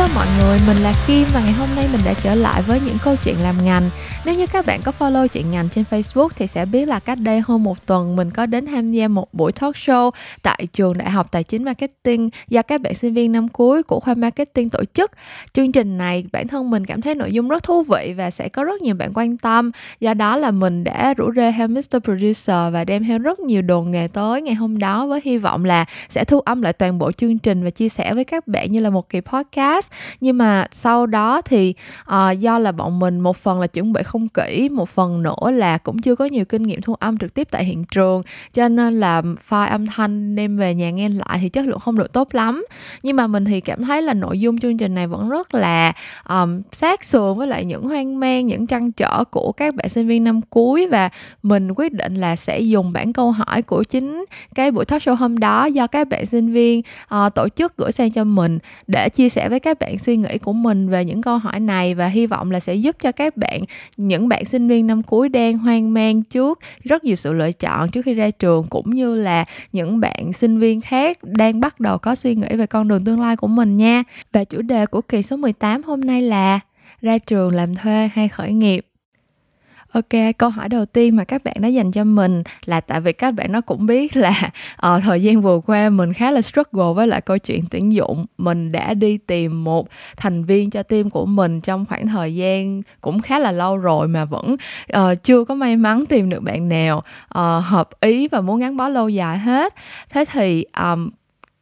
Hello mọi người, mình là Kim và ngày hôm nay mình đã trở lại với những câu chuyện làm ngành. Nếu như các bạn có follow chuyện ngành trên Facebook thì sẽ biết là cách đây hơn một tuần mình có đến tham gia một buổi talk show tại trường Đại học Tài chính Marketing do các bạn sinh viên năm cuối của khoa Marketing tổ chức. Chương trình này bản thân mình cảm thấy nội dung rất thú vị và sẽ có rất nhiều bạn quan tâm. Do đó là mình đã rủ rê theo Mr. Producer và đem theo rất nhiều đồ nghề tới ngày hôm đó với hy vọng là sẽ thu âm lại toàn bộ chương trình và chia sẻ với các bạn như là một kỳ podcast nhưng mà sau đó thì uh, do là bọn mình một phần là chuẩn bị không kỹ một phần nữa là cũng chưa có nhiều kinh nghiệm thu âm trực tiếp tại hiện trường cho nên là file âm thanh đem về nhà nghe lại thì chất lượng không được tốt lắm. Nhưng mà mình thì cảm thấy là nội dung chương trình này vẫn rất là um, sát sườn với lại những hoang mang những trăn trở của các bạn sinh viên năm cuối và mình quyết định là sẽ dùng bản câu hỏi của chính cái buổi talk show hôm đó do các bạn sinh viên uh, tổ chức gửi sang cho mình để chia sẻ với các bạn suy nghĩ của mình về những câu hỏi này và hy vọng là sẽ giúp cho các bạn, những bạn sinh viên năm cuối đang hoang mang trước rất nhiều sự lựa chọn trước khi ra trường, cũng như là những bạn sinh viên khác đang bắt đầu có suy nghĩ về con đường tương lai của mình nha. Và chủ đề của kỳ số 18 hôm nay là ra trường làm thuê hay khởi nghiệp Ok, câu hỏi đầu tiên mà các bạn đã dành cho mình là tại vì các bạn nó cũng biết là uh, thời gian vừa qua mình khá là struggle với lại câu chuyện tuyển dụng. Mình đã đi tìm một thành viên cho team của mình trong khoảng thời gian cũng khá là lâu rồi mà vẫn uh, chưa có may mắn tìm được bạn nào uh, hợp ý và muốn gắn bó lâu dài hết. Thế thì um,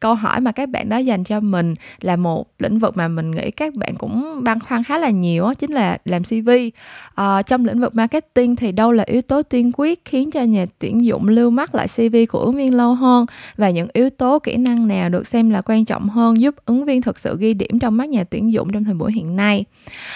câu hỏi mà các bạn đó dành cho mình là một lĩnh vực mà mình nghĩ các bạn cũng băn khoăn khá là nhiều đó, chính là làm CV à, ờ, trong lĩnh vực marketing thì đâu là yếu tố tiên quyết khiến cho nhà tuyển dụng lưu mắt lại CV của ứng viên lâu hơn? Và những yếu tố kỹ năng nào được xem là quan trọng hơn giúp ứng viên thực sự ghi điểm trong mắt nhà tuyển dụng trong thời buổi hiện nay?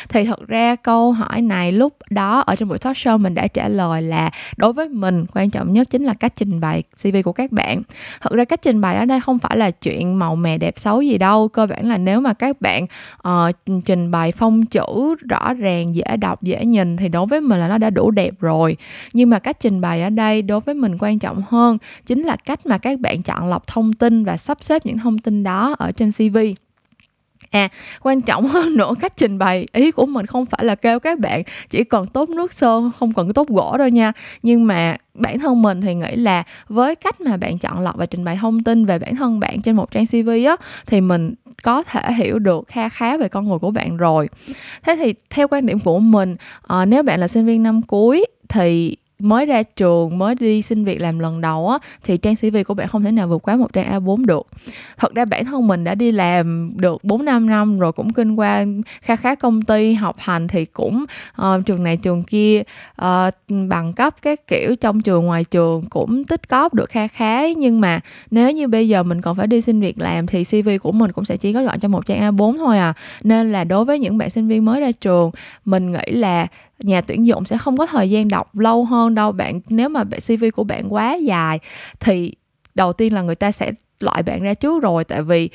Thì thật ra câu hỏi này lúc đó ở trong buổi talk show mình đã trả lời là đối với mình quan trọng nhất chính là cách trình bày CV của các bạn. Thật ra cách trình bày ở đây không phải là chuyện màu mè đẹp xấu gì đâu. Cơ bản là nếu mà các bạn uh, trình bày phong chữ rõ ràng dễ đọc dễ nhìn thì đối với mình là nó đã đủ đẹp rồi. Nhưng mà cách trình bày ở đây đối với mình quan trọng hơn chính là cách mà các bạn chọn lọc thông tin và sắp xếp những thông tin đó ở trên cv à quan trọng hơn nữa cách trình bày. Ý của mình không phải là kêu các bạn chỉ cần tốt nước sơn không cần tốt gỗ đâu nha. Nhưng mà bản thân mình thì nghĩ là với cách mà bạn chọn lọc và trình bày thông tin về bản thân bạn trên một trang cv á thì mình có thể hiểu được kha khá về con người của bạn rồi. Thế thì theo quan điểm của mình à, nếu bạn là sinh viên năm cuối thì mới ra trường mới đi xin việc làm lần đầu á thì trang CV của bạn không thể nào vượt quá một trang A4 được. Thật ra bản thân mình đã đi làm được 4 5 năm rồi cũng kinh qua khá khá công ty học hành thì cũng uh, trường này trường kia uh, bằng cấp các kiểu trong trường ngoài trường cũng tích cóp được kha khá nhưng mà nếu như bây giờ mình còn phải đi xin việc làm thì CV của mình cũng sẽ chỉ có gọn cho một trang A4 thôi à. Nên là đối với những bạn sinh viên mới ra trường mình nghĩ là nhà tuyển dụng sẽ không có thời gian đọc lâu hơn đâu bạn. Nếu mà cv của bạn quá dài thì đầu tiên là người ta sẽ loại bạn ra trước rồi. Tại vì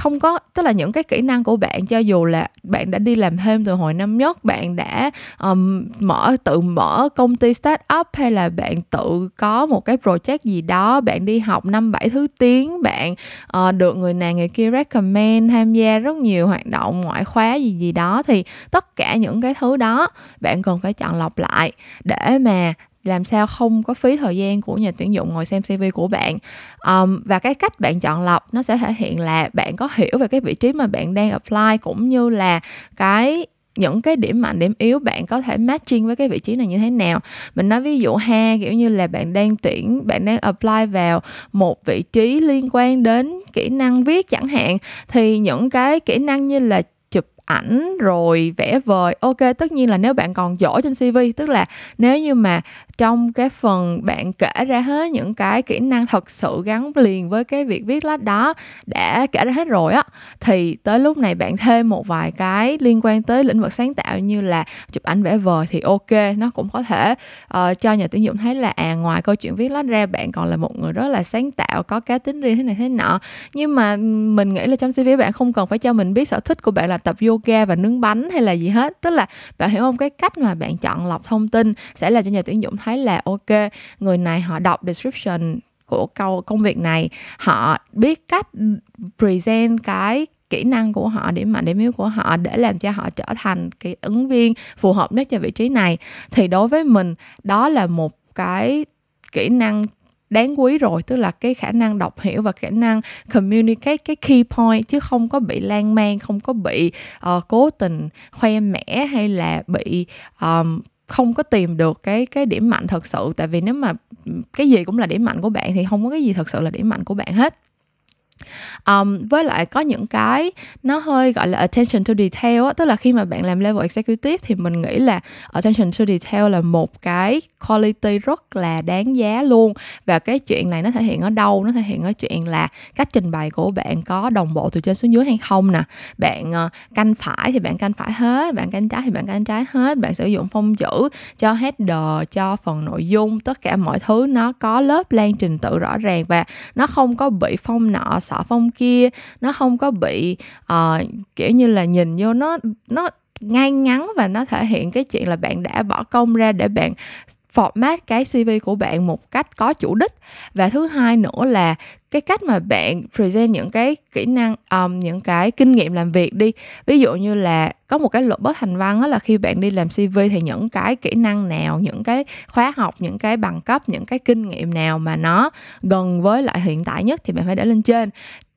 không có tức là những cái kỹ năng của bạn cho dù là bạn đã đi làm thêm từ hồi năm nhất bạn đã um, mở tự mở công ty start up hay là bạn tự có một cái project gì đó bạn đi học năm bảy thứ tiếng bạn uh, được người này người kia recommend tham gia rất nhiều hoạt động ngoại khóa gì gì đó thì tất cả những cái thứ đó bạn cần phải chọn lọc lại để mà làm sao không có phí thời gian của nhà tuyển dụng ngồi xem CV của bạn? Um, và cái cách bạn chọn lọc nó sẽ thể hiện là bạn có hiểu về cái vị trí mà bạn đang apply cũng như là cái những cái điểm mạnh điểm yếu bạn có thể matching với cái vị trí này như thế nào. Mình nói ví dụ ha kiểu như là bạn đang tuyển bạn đang apply vào một vị trí liên quan đến kỹ năng viết chẳng hạn thì những cái kỹ năng như là ảnh rồi vẽ vời. Ok tất nhiên là nếu bạn còn giỏi trên cv tức là nếu như mà trong cái phần bạn kể ra hết những cái kỹ năng thật sự gắn liền với cái việc viết lách đó đã kể ra hết rồi á thì tới lúc này bạn thêm một vài cái liên quan tới lĩnh vực sáng tạo như là chụp ảnh vẽ vời thì ok nó cũng có thể uh, cho nhà tuyển dụng thấy là à ngoài câu chuyện viết lách ra bạn còn là một người rất là sáng tạo có cá tính riêng thế này thế nọ. Nhưng mà mình nghĩ là trong cv bạn không cần phải cho mình biết sở thích của bạn là tập yoga và nướng bánh hay là gì hết. Tức là bạn hiểu không? Cái cách mà bạn chọn lọc thông tin sẽ là cho nhà tuyển dụng thấy thấy là, ok, người này họ đọc description của câu, công việc này. Họ biết cách present cái kỹ năng của họ, điểm mạnh, điểm yếu của họ để làm cho họ trở thành cái ứng viên phù hợp nhất cho vị trí này. Thì đối với mình, đó là một cái kỹ năng đáng quý rồi tức là cái khả năng đọc hiểu và khả năng communicate cái key point chứ không có bị lan man không có bị uh, cố tình khoe mẽ hay là bị um, không có tìm được cái cái điểm mạnh thật sự. Tại vì nếu mà cái gì cũng là điểm mạnh của bạn thì không có cái gì thật sự là điểm mạnh của bạn hết um, với lại có những cái nó hơi gọi là attention to detail á tức là khi mà bạn làm level executive thì mình nghĩ là attention to detail là một cái quality rất là đáng giá luôn. Và cái chuyện này nó thể hiện ở đâu? Nó thể hiện ở chuyện là cách trình bày của bạn có đồng bộ từ trên xuống dưới hay không nè. Bạn uh, canh phải thì bạn canh phải hết bạn canh trái thì bạn canh trái hết bạn sử dụng phông chữ cho header cho phần nội dung tất cả mọi thứ nó có lớp lan trình tự rõ ràng và nó không có bị phong nọ xỏ phong kia nó không có bị uh, kiểu như là nhìn vô nó nó ngay ngắn và nó thể hiện cái chuyện là bạn đã bỏ công ra để bạn format cái CV của bạn một cách có chủ đích. Và thứ hai nữa là cái cách mà bạn present những cái kỹ năng um, những cái kinh nghiệm làm việc đi. Ví dụ như là có một cái luật bất thành văn đó là khi bạn đi làm CV thì những cái kỹ năng nào những cái khóa học những cái bằng cấp những cái kinh nghiệm nào mà nó gần với lại hiện tại nhất thì bạn phải để lên trên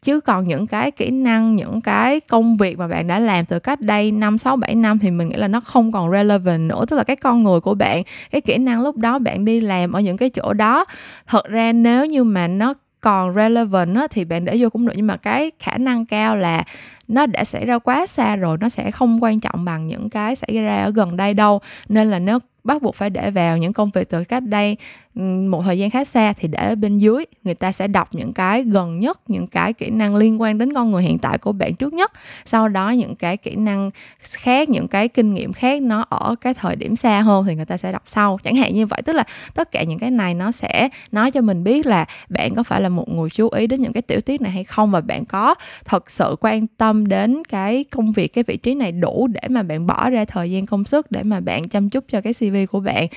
chứ còn những cái kỹ năng những cái công việc mà bạn đã làm từ cách đây năm sáu bảy năm thì mình nghĩ là nó không còn relevant nữa. Tức là cái con người của bạn cái kỹ năng lúc đó bạn đi làm ở những cái chỗ đó thật ra nếu như mà nó còn relevant á, thì bạn để vô cũng được. Nhưng mà cái khả năng cao là nó đã xảy ra quá xa rồi nó sẽ không quan trọng bằng những cái xảy ra ở gần đây đâu. Nên là nếu bắt buộc phải để vào những công việc từ cách đây ừ, một thời gian khá xa thì để ở bên dưới, người ta sẽ đọc những cái gần nhất, những cái kỹ năng liên quan đến con người hiện tại của bạn trước nhất. Sau đó những cái kỹ năng khác, những cái kinh nghiệm khác nó ở cái thời điểm xa hơn thì người ta sẽ đọc sau. Chẳng hạn như vậy, tức là tất cả những cái này nó sẽ nói cho mình biết là bạn có phải là một người chú ý đến những cái tiểu tiết này hay không và bạn có thật sự quan tâm đến cái công việc, cái vị trí này đủ để mà bạn bỏ ra thời gian công sức để mà bạn chăm chút cho cái cv của bạn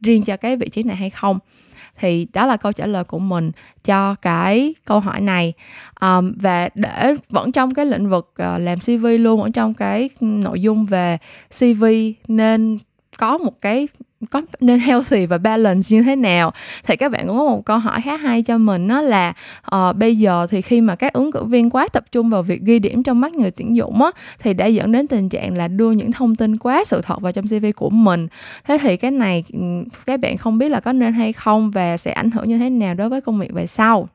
riêng cho cái vị trí này hay không? Thì đó là câu trả lời của mình cho cái câu hỏi này. Um, và để vẫn trong cái lĩnh vực uh, làm cv luôn ở trong cái nội dung về cv nên có một cái có nên healthy và balance như thế nào? Thì các bạn cũng có một câu hỏi khá hay cho mình đó là uh, bây giờ thì khi mà các ứng cử viên quá tập trung vào việc ghi điểm trong mắt người tuyển dụng á thì đã dẫn đến tình trạng là đưa những thông tin quá sự thật vào trong CV của mình. Thế thì cái này các bạn không biết là có nên hay không và sẽ ảnh hưởng như thế nào đối với công việc về sau?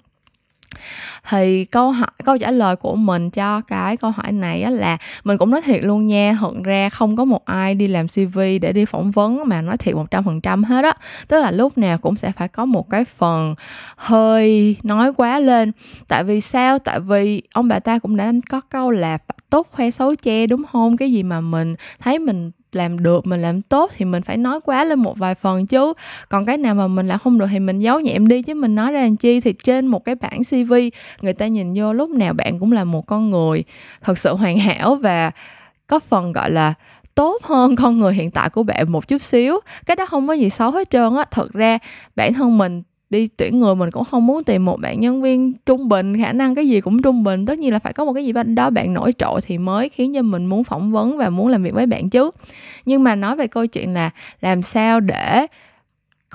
Thì câu hỏi, câu trả lời của mình cho cái câu hỏi này á là mình cũng nói thiệt luôn nha, thật ra không có một ai đi làm cv để đi phỏng vấn mà nói thiệt một trăm phần trăm hết á. Tức là lúc nào cũng sẽ phải có một cái phần hơi nói quá lên. Tại vì sao? Tại vì ông bà ta cũng đã có câu là tốt khoe xấu che đúng không? Cái gì mà mình thấy mình làm được, mình làm tốt thì mình phải nói quá lên một vài phần chứ. Còn cái nào mà mình làm không được thì mình giấu nhẹm đi, chứ mình nói ra làm chi thì trên một cái bản cv người ta nhìn vô lúc nào bạn cũng là một con người thật sự hoàn hảo và có phần, gọi là, tốt hơn con người hiện tại của bạn một chút xíu. Cái đó không có gì xấu hết trơn á. Thật ra bản thân mình đi tuyển người mình cũng không muốn tìm một bạn nhân viên trung bình, khả năng cái gì cũng trung bình. Tất nhiên là phải có một cái gì đó bạn nổi trội thì mới khiến cho mình muốn phỏng vấn và muốn làm việc với bạn chứ. Nhưng mà nói về câu chuyện là làm sao để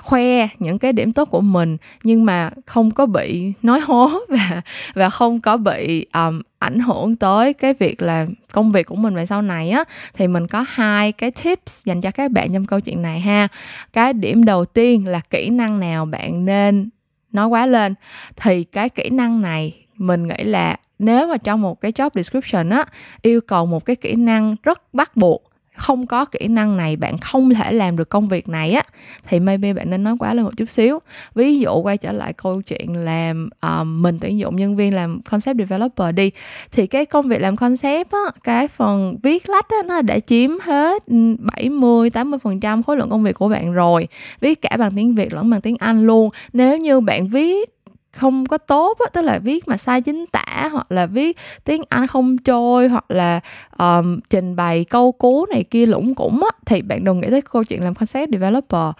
khoe những cái điểm tốt của mình nhưng mà không có bị nói hố và và không có bị um, ảnh hưởng tới cái việc là công việc của mình về sau này á. Thì mình có hai cái tips dành cho các bạn trong câu chuyện này ha. Cái điểm đầu tiên là kỹ năng nào bạn nên nói quá lên. Thì cái kỹ năng này mình nghĩ là nếu mà trong một cái job description á yêu cầu một cái kỹ năng rất bắt buộc không có kỹ năng này bạn không thể làm được công việc này á thì maybe bạn nên nói quá lên một chút xíu. Ví dụ quay trở lại câu chuyện làm uh, mình tuyển dụng nhân viên làm concept developer đi thì cái công việc làm concept á cái phần viết lách á nó đã chiếm hết ừ, 70 80 phần trăm khối lượng công việc của bạn rồi. Viết cả bằng tiếng Việt lẫn bằng tiếng Anh luôn. Nếu như bạn viết không có tốt á, tức là viết mà sai chính tả hoặc là viết tiếng Anh không trôi hoặc là um, trình bày câu cú này kia lủng củng á, thì bạn đừng nghĩ tới câu chuyện làm concept developer.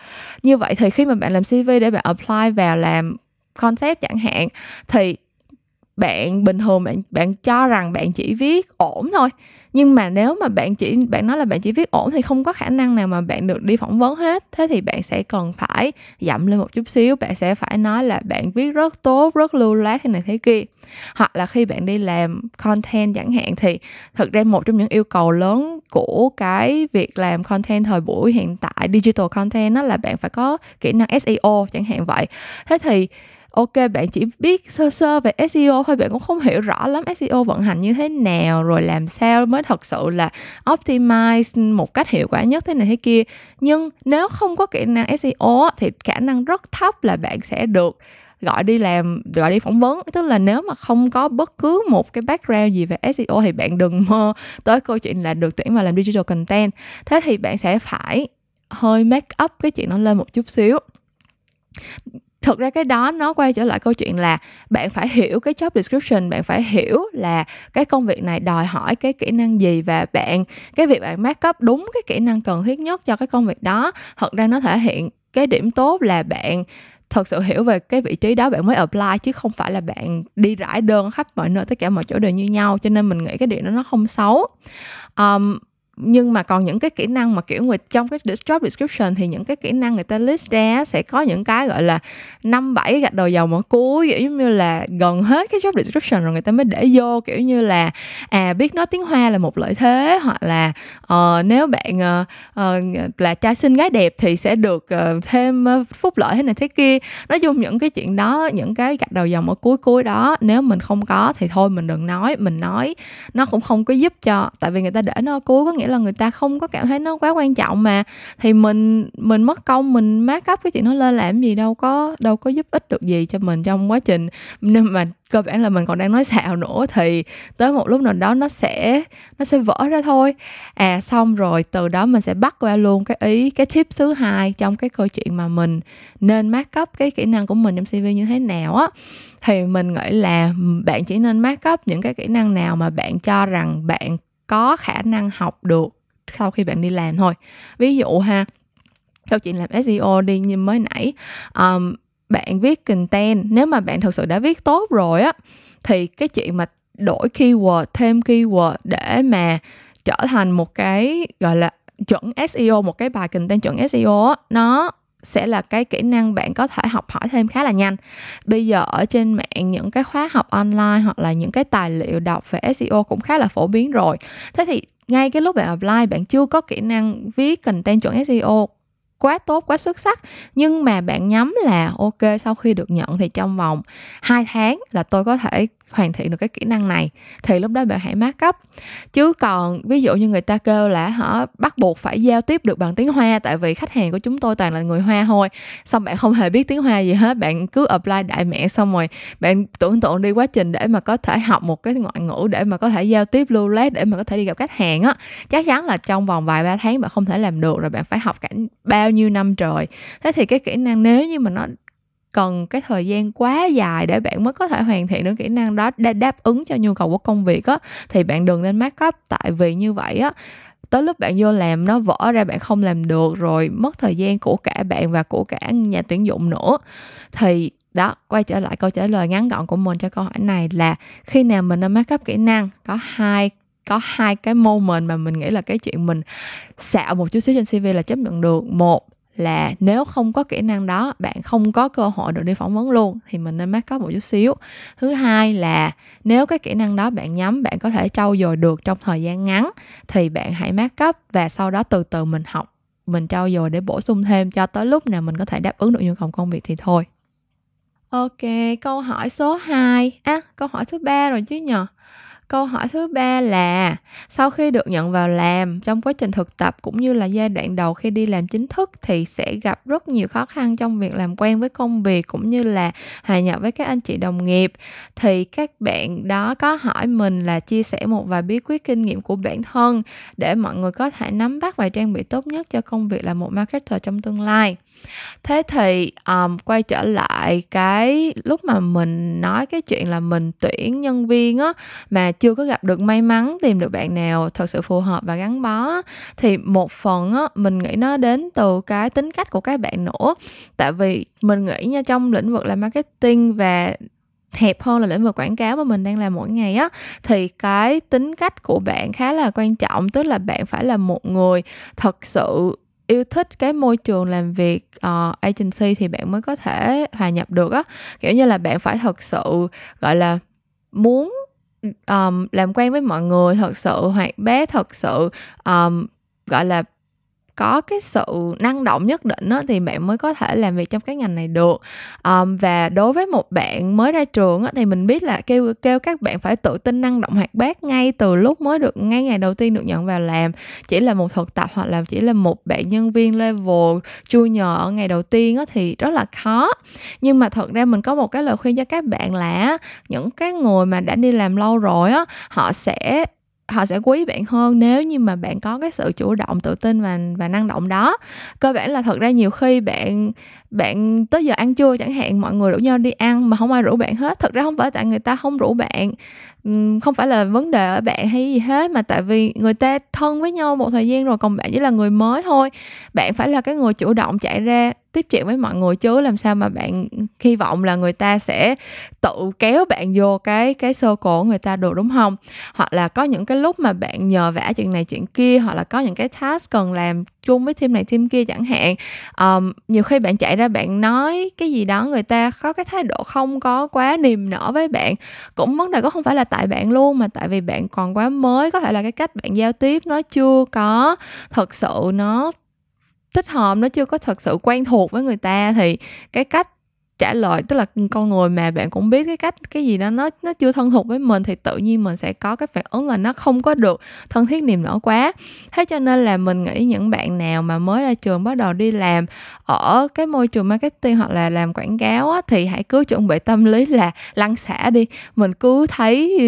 Như vậy thì khi mà bạn làm CV để bạn apply vào làm concept chẳng hạn thì bạn bình thường, bạn bạn cho rằng bạn chỉ viết ổn thôi. Nhưng mà nếu mà bạn chỉ, bạn nói là bạn chỉ viết ổn thì không có khả năng nào mà bạn được đi phỏng vấn hết. Thế thì bạn sẽ cần phải dặm lên một chút xíu, bạn sẽ phải nói là bạn viết rất tốt, rất lưu loát thế này thế kia. Hoặc là khi bạn đi làm content chẳng hạn thì thực ra một trong những yêu cầu lớn của cái việc làm content thời buổi hiện tại, digital content đó là bạn phải có kỹ năng SEO chẳng hạn vậy. Thế thì ok, bạn chỉ biết sơ sơ về SEO thôi, bạn cũng không hiểu rõ lắm SEO vận hành như thế nào, rồi làm sao mới thật sự là optimize một cách hiệu quả nhất thế này thế kia. Nhưng nếu không có kỹ năng SEO thì khả năng rất thấp là bạn sẽ được gọi đi làm, gọi đi phỏng vấn. Tức là nếu mà không có bất cứ một cái background gì về SEO thì bạn đừng mơ tới câu chuyện là được tuyển vào làm digital content. Thế thì bạn sẽ phải hơi make up cái chuyện nó lên một chút xíu thực ra cái đó nó quay trở lại câu chuyện là bạn phải hiểu cái job description bạn phải hiểu là cái công việc này đòi hỏi cái kỹ năng gì và bạn cái việc bạn make up đúng cái kỹ năng cần thiết nhất cho cái công việc đó. Thật ra nó thể hiện cái điểm tốt là bạn thật sự hiểu về cái vị trí đó bạn mới apply chứ không phải là bạn đi rải đơn khắp mọi nơi tất cả mọi chỗ đều như nhau cho nên mình nghĩ cái điều đó nó không xấu. Um, nhưng mà còn những cái kỹ năng mà kiểu người trong cái job description thì những cái kỹ năng người ta list ra sẽ có những cái gọi là năm bảy gạch đầu dầu mở cuối kiểu giống như là gần hết cái job description rồi người ta mới để vô kiểu như là à biết nói tiếng hoa là một lợi thế hoặc là uh, nếu bạn uh, uh, là trai xinh gái đẹp thì sẽ được uh, thêm phúc lợi thế này thế kia. Nói chung những cái chuyện đó những cái gạch đầu dòng ở cuối cuối đó nếu mình không có thì thôi mình đừng nói mình nói nó cũng không có giúp cho tại vì người ta để nó cuối có nghĩa là người ta không có cảm thấy nó quá quan trọng mà. Thì mình mình mất công, mình mát cấp cái chuyện nó lên làm gì đâu có đâu có giúp ích được gì cho mình trong quá trình. Nên mà cơ bản là mình còn đang nói xạo nữa thì tới một lúc nào đó nó sẽ nó sẽ vỡ ra thôi. À xong rồi từ đó mình sẽ bắt qua luôn cái ý, cái tip thứ hai trong cái câu chuyện mà mình nên mát cấp cái kỹ năng của mình trong cv như thế nào á. Thì mình nghĩ là bạn chỉ nên mát cấp những cái kỹ năng nào mà bạn cho rằng bạn có khả năng học được sau khi bạn đi làm thôi. Ví dụ ha câu chuyện làm SEO đi như mới nãy um, bạn viết content nếu mà bạn thực sự đã viết tốt rồi á thì cái chuyện mà đổi keyword thêm keyword để mà trở thành một cái gọi là chuẩn SEO một cái bài content chuẩn SEO nó sẽ là cái kỹ năng bạn có thể học hỏi thêm khá là nhanh. Bây giờ ở trên mạng những cái khóa học online hoặc là những cái tài liệu đọc về SEO cũng khá là phổ biến rồi. Thế thì ngay cái lúc bạn apply, bạn chưa có kỹ năng viết content chuẩn SEO quá tốt, quá xuất sắc, nhưng mà bạn nhắm là, ok, sau khi được nhận thì trong vòng 2 tháng là tôi có thể hoàn thiện được cái kỹ năng này. Thì lúc đó bạn hãy mát cấp chứ còn ví dụ như người ta kêu là họ bắt buộc phải giao tiếp được bằng tiếng hoa, tại vì khách hàng của chúng tôi toàn là người hoa thôi. Xong bạn không hề biết tiếng hoa gì hết, bạn cứ apply đại mẹ xong rồi bạn tưởng tượng đi quá trình để mà có thể học một cái ngoại ngữ để mà có thể giao tiếp lưu lét để mà có thể đi gặp khách hàng á. Chắc chắn là trong vòng vài ba tháng bạn không thể làm được rồi, bạn phải học cả bao nhiêu năm trời. Thế thì cái kỹ năng nếu như mà nó cần cái thời gian quá dài để bạn mới có thể hoàn thiện được kỹ năng đó để đáp ứng cho nhu cầu của công việc á, thì bạn đừng nên mắc up tại vì như vậy á, tới lúc bạn vô làm nó vỡ ra bạn không làm được rồi, mất thời gian của cả bạn và của cả nhà tuyển dụng nữa. Thì đó, quay trở lại câu trả lời ngắn gọn của mình cho câu hỏi này là khi nào mình nên mắc up kỹ năng? Có hai có hai cái moment mà mình nghĩ là cái chuyện mình xạo một chút xíu trên cv là chấp nhận được. Một là nếu không có kỹ năng đó, bạn không có cơ hội được đi phỏng vấn luôn, thì mình nên mắc up một chút xíu. Thứ hai là nếu cái kỹ năng đó bạn nhắm, bạn có thể trau dồi được trong thời gian ngắn, thì bạn hãy mắc up và sau đó từ từ mình học, mình trau dồi để bổ sung thêm cho tới lúc nào mình có thể đáp ứng được nhu cầu công việc thì thôi. Ok, câu hỏi số 2 à câu hỏi thứ ba rồi chứ nhờ? Câu hỏi thứ ba là, sau khi được nhận vào làm, trong quá trình thực tập cũng như là giai đoạn đầu khi đi làm chính thức thì sẽ gặp rất nhiều khó khăn trong việc làm quen với công việc cũng như là hòa nhập với các anh chị đồng nghiệp. Thì các bạn đó có hỏi mình là chia sẻ một vài bí quyết kinh nghiệm của bản thân để mọi người có thể nắm bắt và trang bị tốt nhất cho công việc là một marketer trong tương lai thế thì um, quay trở lại cái lúc mà mình nói cái chuyện là mình tuyển nhân viên á mà chưa có gặp được may mắn tìm được bạn nào thật sự phù hợp và gắn bó thì một phần á mình nghĩ nó đến từ cái tính cách của các bạn nữa. Tại vì mình nghĩ nha trong lĩnh vực là marketing và hẹp hơn là lĩnh vực quảng cáo mà mình đang làm mỗi ngày á thì cái tính cách của bạn khá là quan trọng. Tức là bạn phải là một người thật sự yêu thích cái môi trường làm việc uh, agency thì bạn mới có thể hòa nhập được á. Kiểu như là bạn phải thật sự gọi là muốn um, làm quen với mọi người thật sự hoạt bát thật sự um, gọi là có cái sự năng động nhất định đó, thì bạn mới có thể làm việc trong cái ngành này được. Um, và đối với một bạn mới ra trường á, thì mình biết là kêu kêu các bạn phải tự tin năng động hoạt bát ngay từ lúc mới được ngay ngày đầu tiên được nhận vào làm. Chỉ là một thực tập hoặc là chỉ là một bạn nhân viên level junior ở ngày đầu tiên á, thì rất là khó. Nhưng mà thật ra mình có một cái lời khuyên cho các bạn là những cái người mà đã đi làm lâu rồi á họ sẽ họ sẽ quý bạn hơn nếu như mà bạn có cái sự chủ động, tự tin và và năng động đó. Cơ bản là thật ra nhiều khi bạn bạn tới giờ ăn trưa chẳng hạn, mọi người rủ nhau đi ăn mà không ai rủ bạn hết. Thật ra không phải tại người ta không rủ bạn không phải là vấn đề ở bạn hay gì hết mà tại vì người ta thân với nhau một thời gian rồi còn bạn chỉ là người mới thôi. Bạn phải là cái người chủ động chạy ra tiếp chuyện với mọi người chứ làm sao mà bạn hy vọng là người ta sẽ tự kéo bạn vô cái cái circle của người ta được đúng không? Hoặc là có những cái lúc mà bạn nhờ vả chuyện này chuyện kia hoặc là có những cái task cần làm chung với team này team kia chẳng hạn. Um, nhiều khi bạn chạy ra bạn nói cái gì đó người ta có cái thái độ không có quá niềm nở với bạn. Cũng vấn đề có không phải là tại bạn luôn mà tại vì bạn còn quá mới, có thể là cái cách bạn giao tiếp nó chưa có thật sự nó thích hợp, nó chưa có thật sự quen thuộc với người ta thì cái cách trả lời tức là con người mà bạn cũng biết cái cách cái gì đó nó nó chưa thân thuộc với mình thì tự nhiên mình sẽ có cái phản ứng là nó không có được thân thiết niềm nở quá. Thế cho nên là mình nghĩ những bạn nào mà mới ra trường bắt đầu đi làm ở cái môi trường marketing hoặc là làm quảng cáo á, thì hãy cứ chuẩn bị tâm lý là lăn xả đi. Mình cứ thấy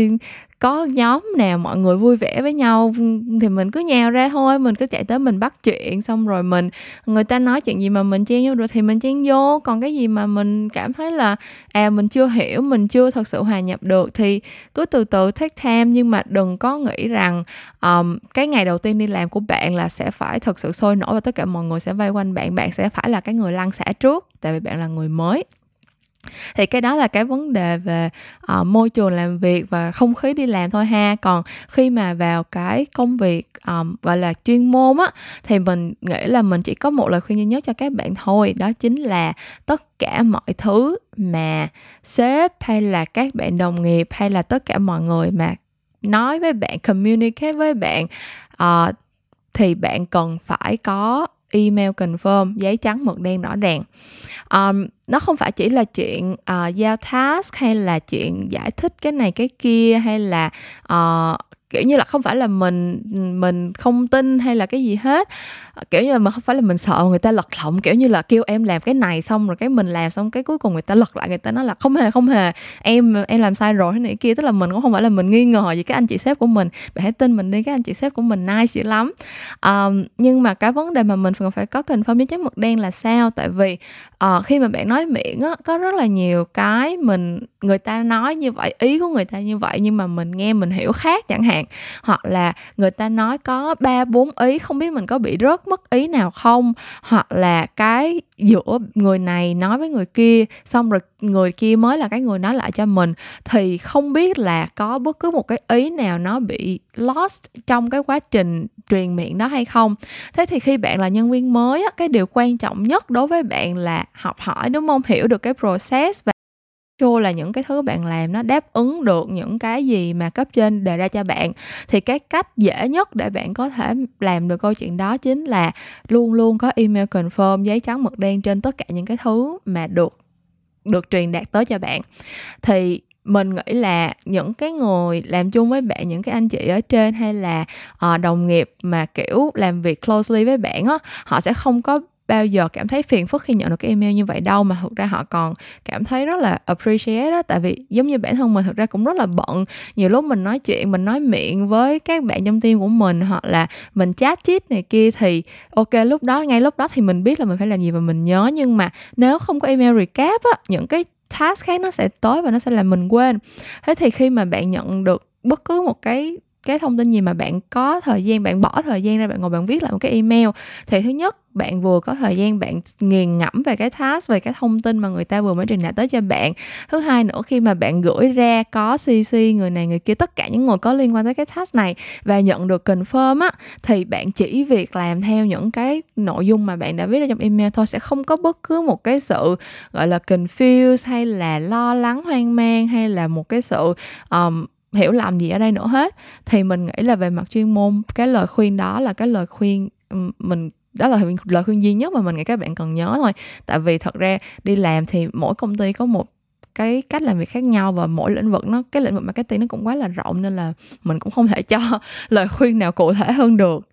có nhóm nào mọi người vui vẻ với nhau thì mình cứ nhào ra thôi mình cứ chạy tới mình bắt chuyện xong rồi mình người ta nói chuyện gì mà mình chen vô được thì mình chen vô còn cái gì mà mình cảm thấy là à mình chưa hiểu mình chưa thật sự hòa nhập được thì cứ từ từ take time nhưng mà đừng có nghĩ rằng um, cái ngày đầu tiên đi làm của bạn là sẽ phải thật sự sôi nổi và tất cả mọi người sẽ vây quanh bạn bạn sẽ phải là cái người lăn xả trước tại vì bạn là người mới thì cái đó là cái vấn đề về uh, môi trường làm việc và không khí đi làm thôi ha. Còn khi mà vào cái công việc um, gọi là chuyên môn á thì mình nghĩ là mình chỉ có một lời khuyên duy nhất cho các bạn thôi đó chính là tất cả mọi thứ mà sếp hay là các bạn đồng nghiệp hay là tất cả mọi người mà nói với bạn communicate với bạn uh, thì bạn cần phải có email confirm giấy trắng mực đen rõ ràng. Um, nó không phải chỉ là chuyện uh, giao task hay là chuyện giải thích cái này cái kia hay là uh, kiểu như là không phải là mình mình không tin hay là cái gì hết. Kiểu như là mà không phải là mình sợ người ta lật lọng kiểu như là kêu em làm cái này xong rồi cái mình làm xong cái cuối cùng người ta lật lại người ta nói là không hề không hề em em làm sai rồi thế này kia. Tức là mình cũng không phải là mình nghi ngờ gì cái anh chị sếp của mình. Bạn hãy tin mình đi cái anh chị sếp của mình nice dữ lắm. Um, nhưng mà cái vấn đề mà mình cần phải có confirm với chấm mực đen là sao? Tại vì uh, khi mà bạn nói miệng á có rất là nhiều cái mình người ta nói như vậy ý của người ta như vậy nhưng mà mình nghe mình hiểu khác chẳng hạn hoặc là người ta nói có ba, bốn ý, không biết mình có bị rớt mất ý nào không? Hoặc là cái giữa người này nói với người kia, xong rồi người kia mới là cái người nói lại cho mình, thì không biết là có bất cứ một cái ý nào nó bị lost trong cái quá trình truyền miệng đó hay không. Thế thì khi bạn là nhân viên mới cái điều quan trọng nhất đối với bạn là học hỏi, đúng không? Hiểu được cái process và sure là những cái thứ bạn làm nó đáp ứng được những cái gì mà cấp trên đề ra cho bạn. Thì cái cách dễ nhất để bạn có thể làm được câu chuyện đó chính là luôn luôn có email confirm giấy trắng mực đen trên tất cả những cái thứ mà được được truyền đạt tới cho bạn. Thì mình nghĩ là những cái người làm chung với bạn những cái anh chị ở trên hay là uh, đồng nghiệp mà kiểu làm việc closely với bạn á họ sẽ không có bao giờ cảm thấy phiền phức khi nhận được cái email như vậy đâu, mà thực ra họ còn cảm thấy rất là appreciate đó tại vì giống như bản thân mình, thực ra cũng rất là bận. Nhiều lúc mình nói chuyện, mình nói miệng với các bạn trong team của mình, hoặc là mình chat chít này kia thì ok, lúc đó, ngay lúc đó thì mình biết là mình phải làm gì và mình nhớ. Nhưng mà nếu không có email recap á, những cái task khác nó sẽ tới và nó sẽ làm mình quên. Thế thì khi mà bạn nhận được bất cứ một cái cái thông tin gì mà bạn có thời gian bạn bỏ thời gian ra bạn ngồi bạn viết lại một cái email. Thì thứ nhất bạn vừa có thời gian bạn nghiền ngẫm về cái task về cái thông tin mà người ta vừa mới truyền đạt tới cho bạn. Thứ hai nữa khi mà bạn gửi ra có cc người này người kia tất cả những người có liên quan tới cái task này và nhận được confirm á thì bạn chỉ việc làm theo những cái nội dung mà bạn đã viết ra trong email thôi. Sẽ không có bất cứ một cái sự gọi là confuse hay là lo lắng hoang mang hay là một cái sự um, hiểu lầm gì ở đây nữa hết. Thì mình nghĩ là về mặt chuyên môn, cái lời khuyên đó là cái lời khuyên mình, đó là lời khuyên duy nhất mà mình nghĩ các bạn cần nhớ thôi. Tại vì thật ra đi làm thì mỗi công ty có một cái cách làm việc khác nhau và mỗi lĩnh vực nó, cái lĩnh vực marketing nó cũng quá là rộng nên là mình cũng không thể cho lời khuyên nào cụ thể hơn được.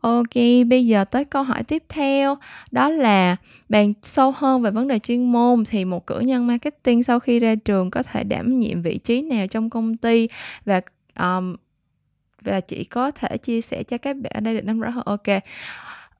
Ok, bây giờ tới câu hỏi tiếp theo đó là bàn sâu hơn về vấn đề chuyên môn thì một cử nhân marketing sau khi ra trường có thể đảm nhiệm vị trí nào trong công ty và um, và chỉ có thể chia sẻ cho các bạn ở đây được nắm rõ hơn. Ok.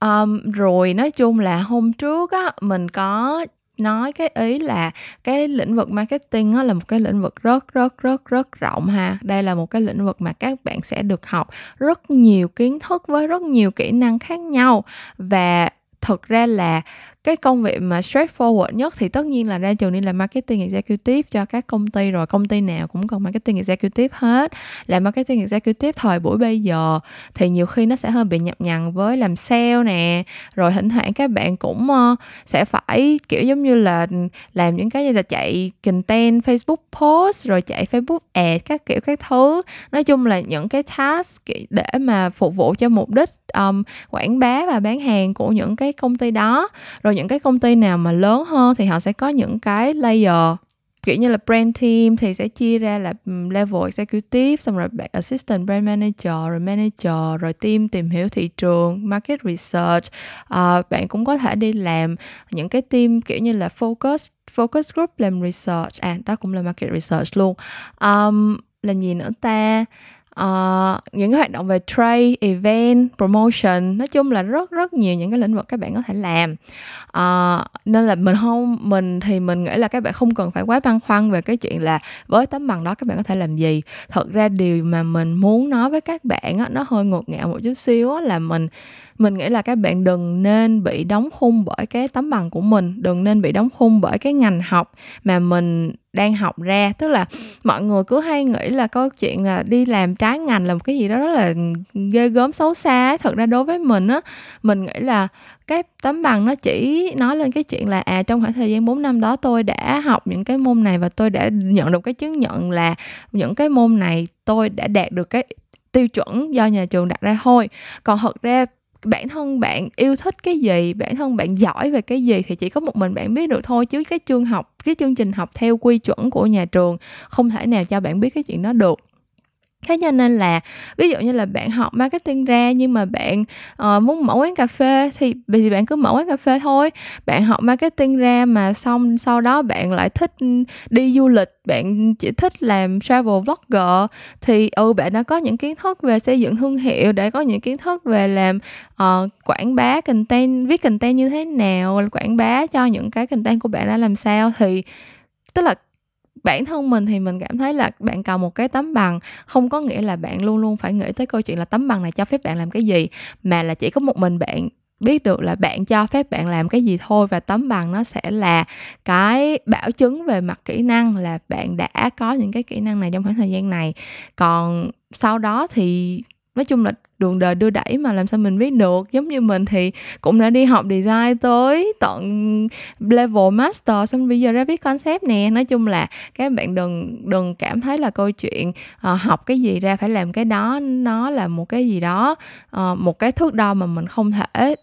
Um, rồi nói chung là hôm trước á mình có nói cái ý là cái lĩnh vực marketing là một cái lĩnh vực rất rất rất rất rộng ha. Đây là một cái lĩnh vực mà các bạn sẽ được học rất nhiều kiến thức với rất nhiều kỹ năng khác nhau. Và thực ra là cái công việc mà straightforward nhất thì tất nhiên là ra trường đi làm marketing executive cho các công ty rồi. Công ty nào cũng cần marketing executive hết. Làm marketing executive thời buổi bây giờ thì nhiều khi nó sẽ hơi bị nhập nhằn với làm sale nè. Rồi thỉnh thoảng các bạn cũng ờ, sẽ phải, kiểu giống như là làm những cái như là chạy content, Facebook post, rồi chạy Facebook ad các kiểu các thứ. Nói chung là những cái task để mà phục vụ cho mục đích um, quảng bá và bán hàng của những cái công ty đó. Rồi những cái công ty nào mà lớn hơn thì họ sẽ có những cái layer kiểu như là brand team thì sẽ chia ra là level executive xong rồi assistant brand manager rồi manager rồi team tìm hiểu thị trường market research. À, bạn cũng có thể đi làm những cái team kiểu như là focus focus group làm research. À đó cũng là market research luôn. Um, làm gì nữa ta? Uh, những cái hoạt động về trade event promotion nói chung là rất rất nhiều những cái lĩnh vực các bạn có thể làm. Uh, nên là mình không mình thì mình nghĩ là các bạn không cần phải quá băn khoăn về cái chuyện là với tấm bằng đó các bạn có thể làm gì. Thật ra điều mà mình muốn nói với các bạn á, nó hơi ngột ngạt một chút xíu á, là mình mình nghĩ là các bạn đừng nên bị đóng khung bởi cái tấm bằng của mình, đừng nên bị đóng khung bởi cái ngành học mà mình đang học ra. Tức là mọi người cứ hay nghĩ là câu chuyện là đi làm trái ngành là một cái gì đó rất là ghê gớm, xấu xa thật ra đối với mình á, mình nghĩ là cái tấm bằng nó chỉ nói lên cái chuyện là à trong khoảng thời gian 4 năm đó tôi đã học những cái môn này và tôi đã nhận được cái chứng nhận là những cái môn này tôi đã đạt được cái tiêu chuẩn do nhà trường đặt ra thôi. Còn thật ra bản thân bạn yêu thích cái gì, bản thân bạn giỏi về cái gì thì chỉ có một mình bạn biết được thôi, chứ cái chương học, cái chương trình học theo quy chuẩn của nhà trường không thể nào cho bạn biết cái chuyện đó được thế cho nên là ví dụ như là bạn học marketing ra nhưng mà bạn uh, muốn mở quán cà phê thì thì bạn cứ mở quán cà phê thôi. Bạn học marketing ra mà xong sau đó bạn lại thích đi du lịch bạn chỉ thích làm travel vlogger thì ừ bạn đã có những kiến thức về xây dựng thương hiệu để có những kiến thức về làm uh, quảng bá content viết content như thế nào quảng bá cho những cái content của bạn đã làm sao thì tức là bản thân mình thì mình cảm thấy là bạn cần một cái tấm bằng, không có nghĩa là bạn luôn luôn phải nghĩ tới câu chuyện là tấm bằng này cho phép bạn làm cái gì, mà là chỉ có một mình bạn biết được là bạn cho phép bạn làm cái gì thôi và tấm bằng nó sẽ là cái bảo chứng về mặt kỹ năng là bạn đã có những cái kỹ năng này trong khoảng thời gian này. Còn sau đó thì nói chung là đường đời đưa đẩy mà làm sao mình biết được. Giống như mình thì cũng đã đi học design tới tận level master xong bây giờ ra viết concept nè. Nói chung là các bạn đừng đừng cảm thấy là câu chuyện uh, học cái gì ra phải làm cái đó nó là một cái gì đó uh, một cái thước đo mà mình không thể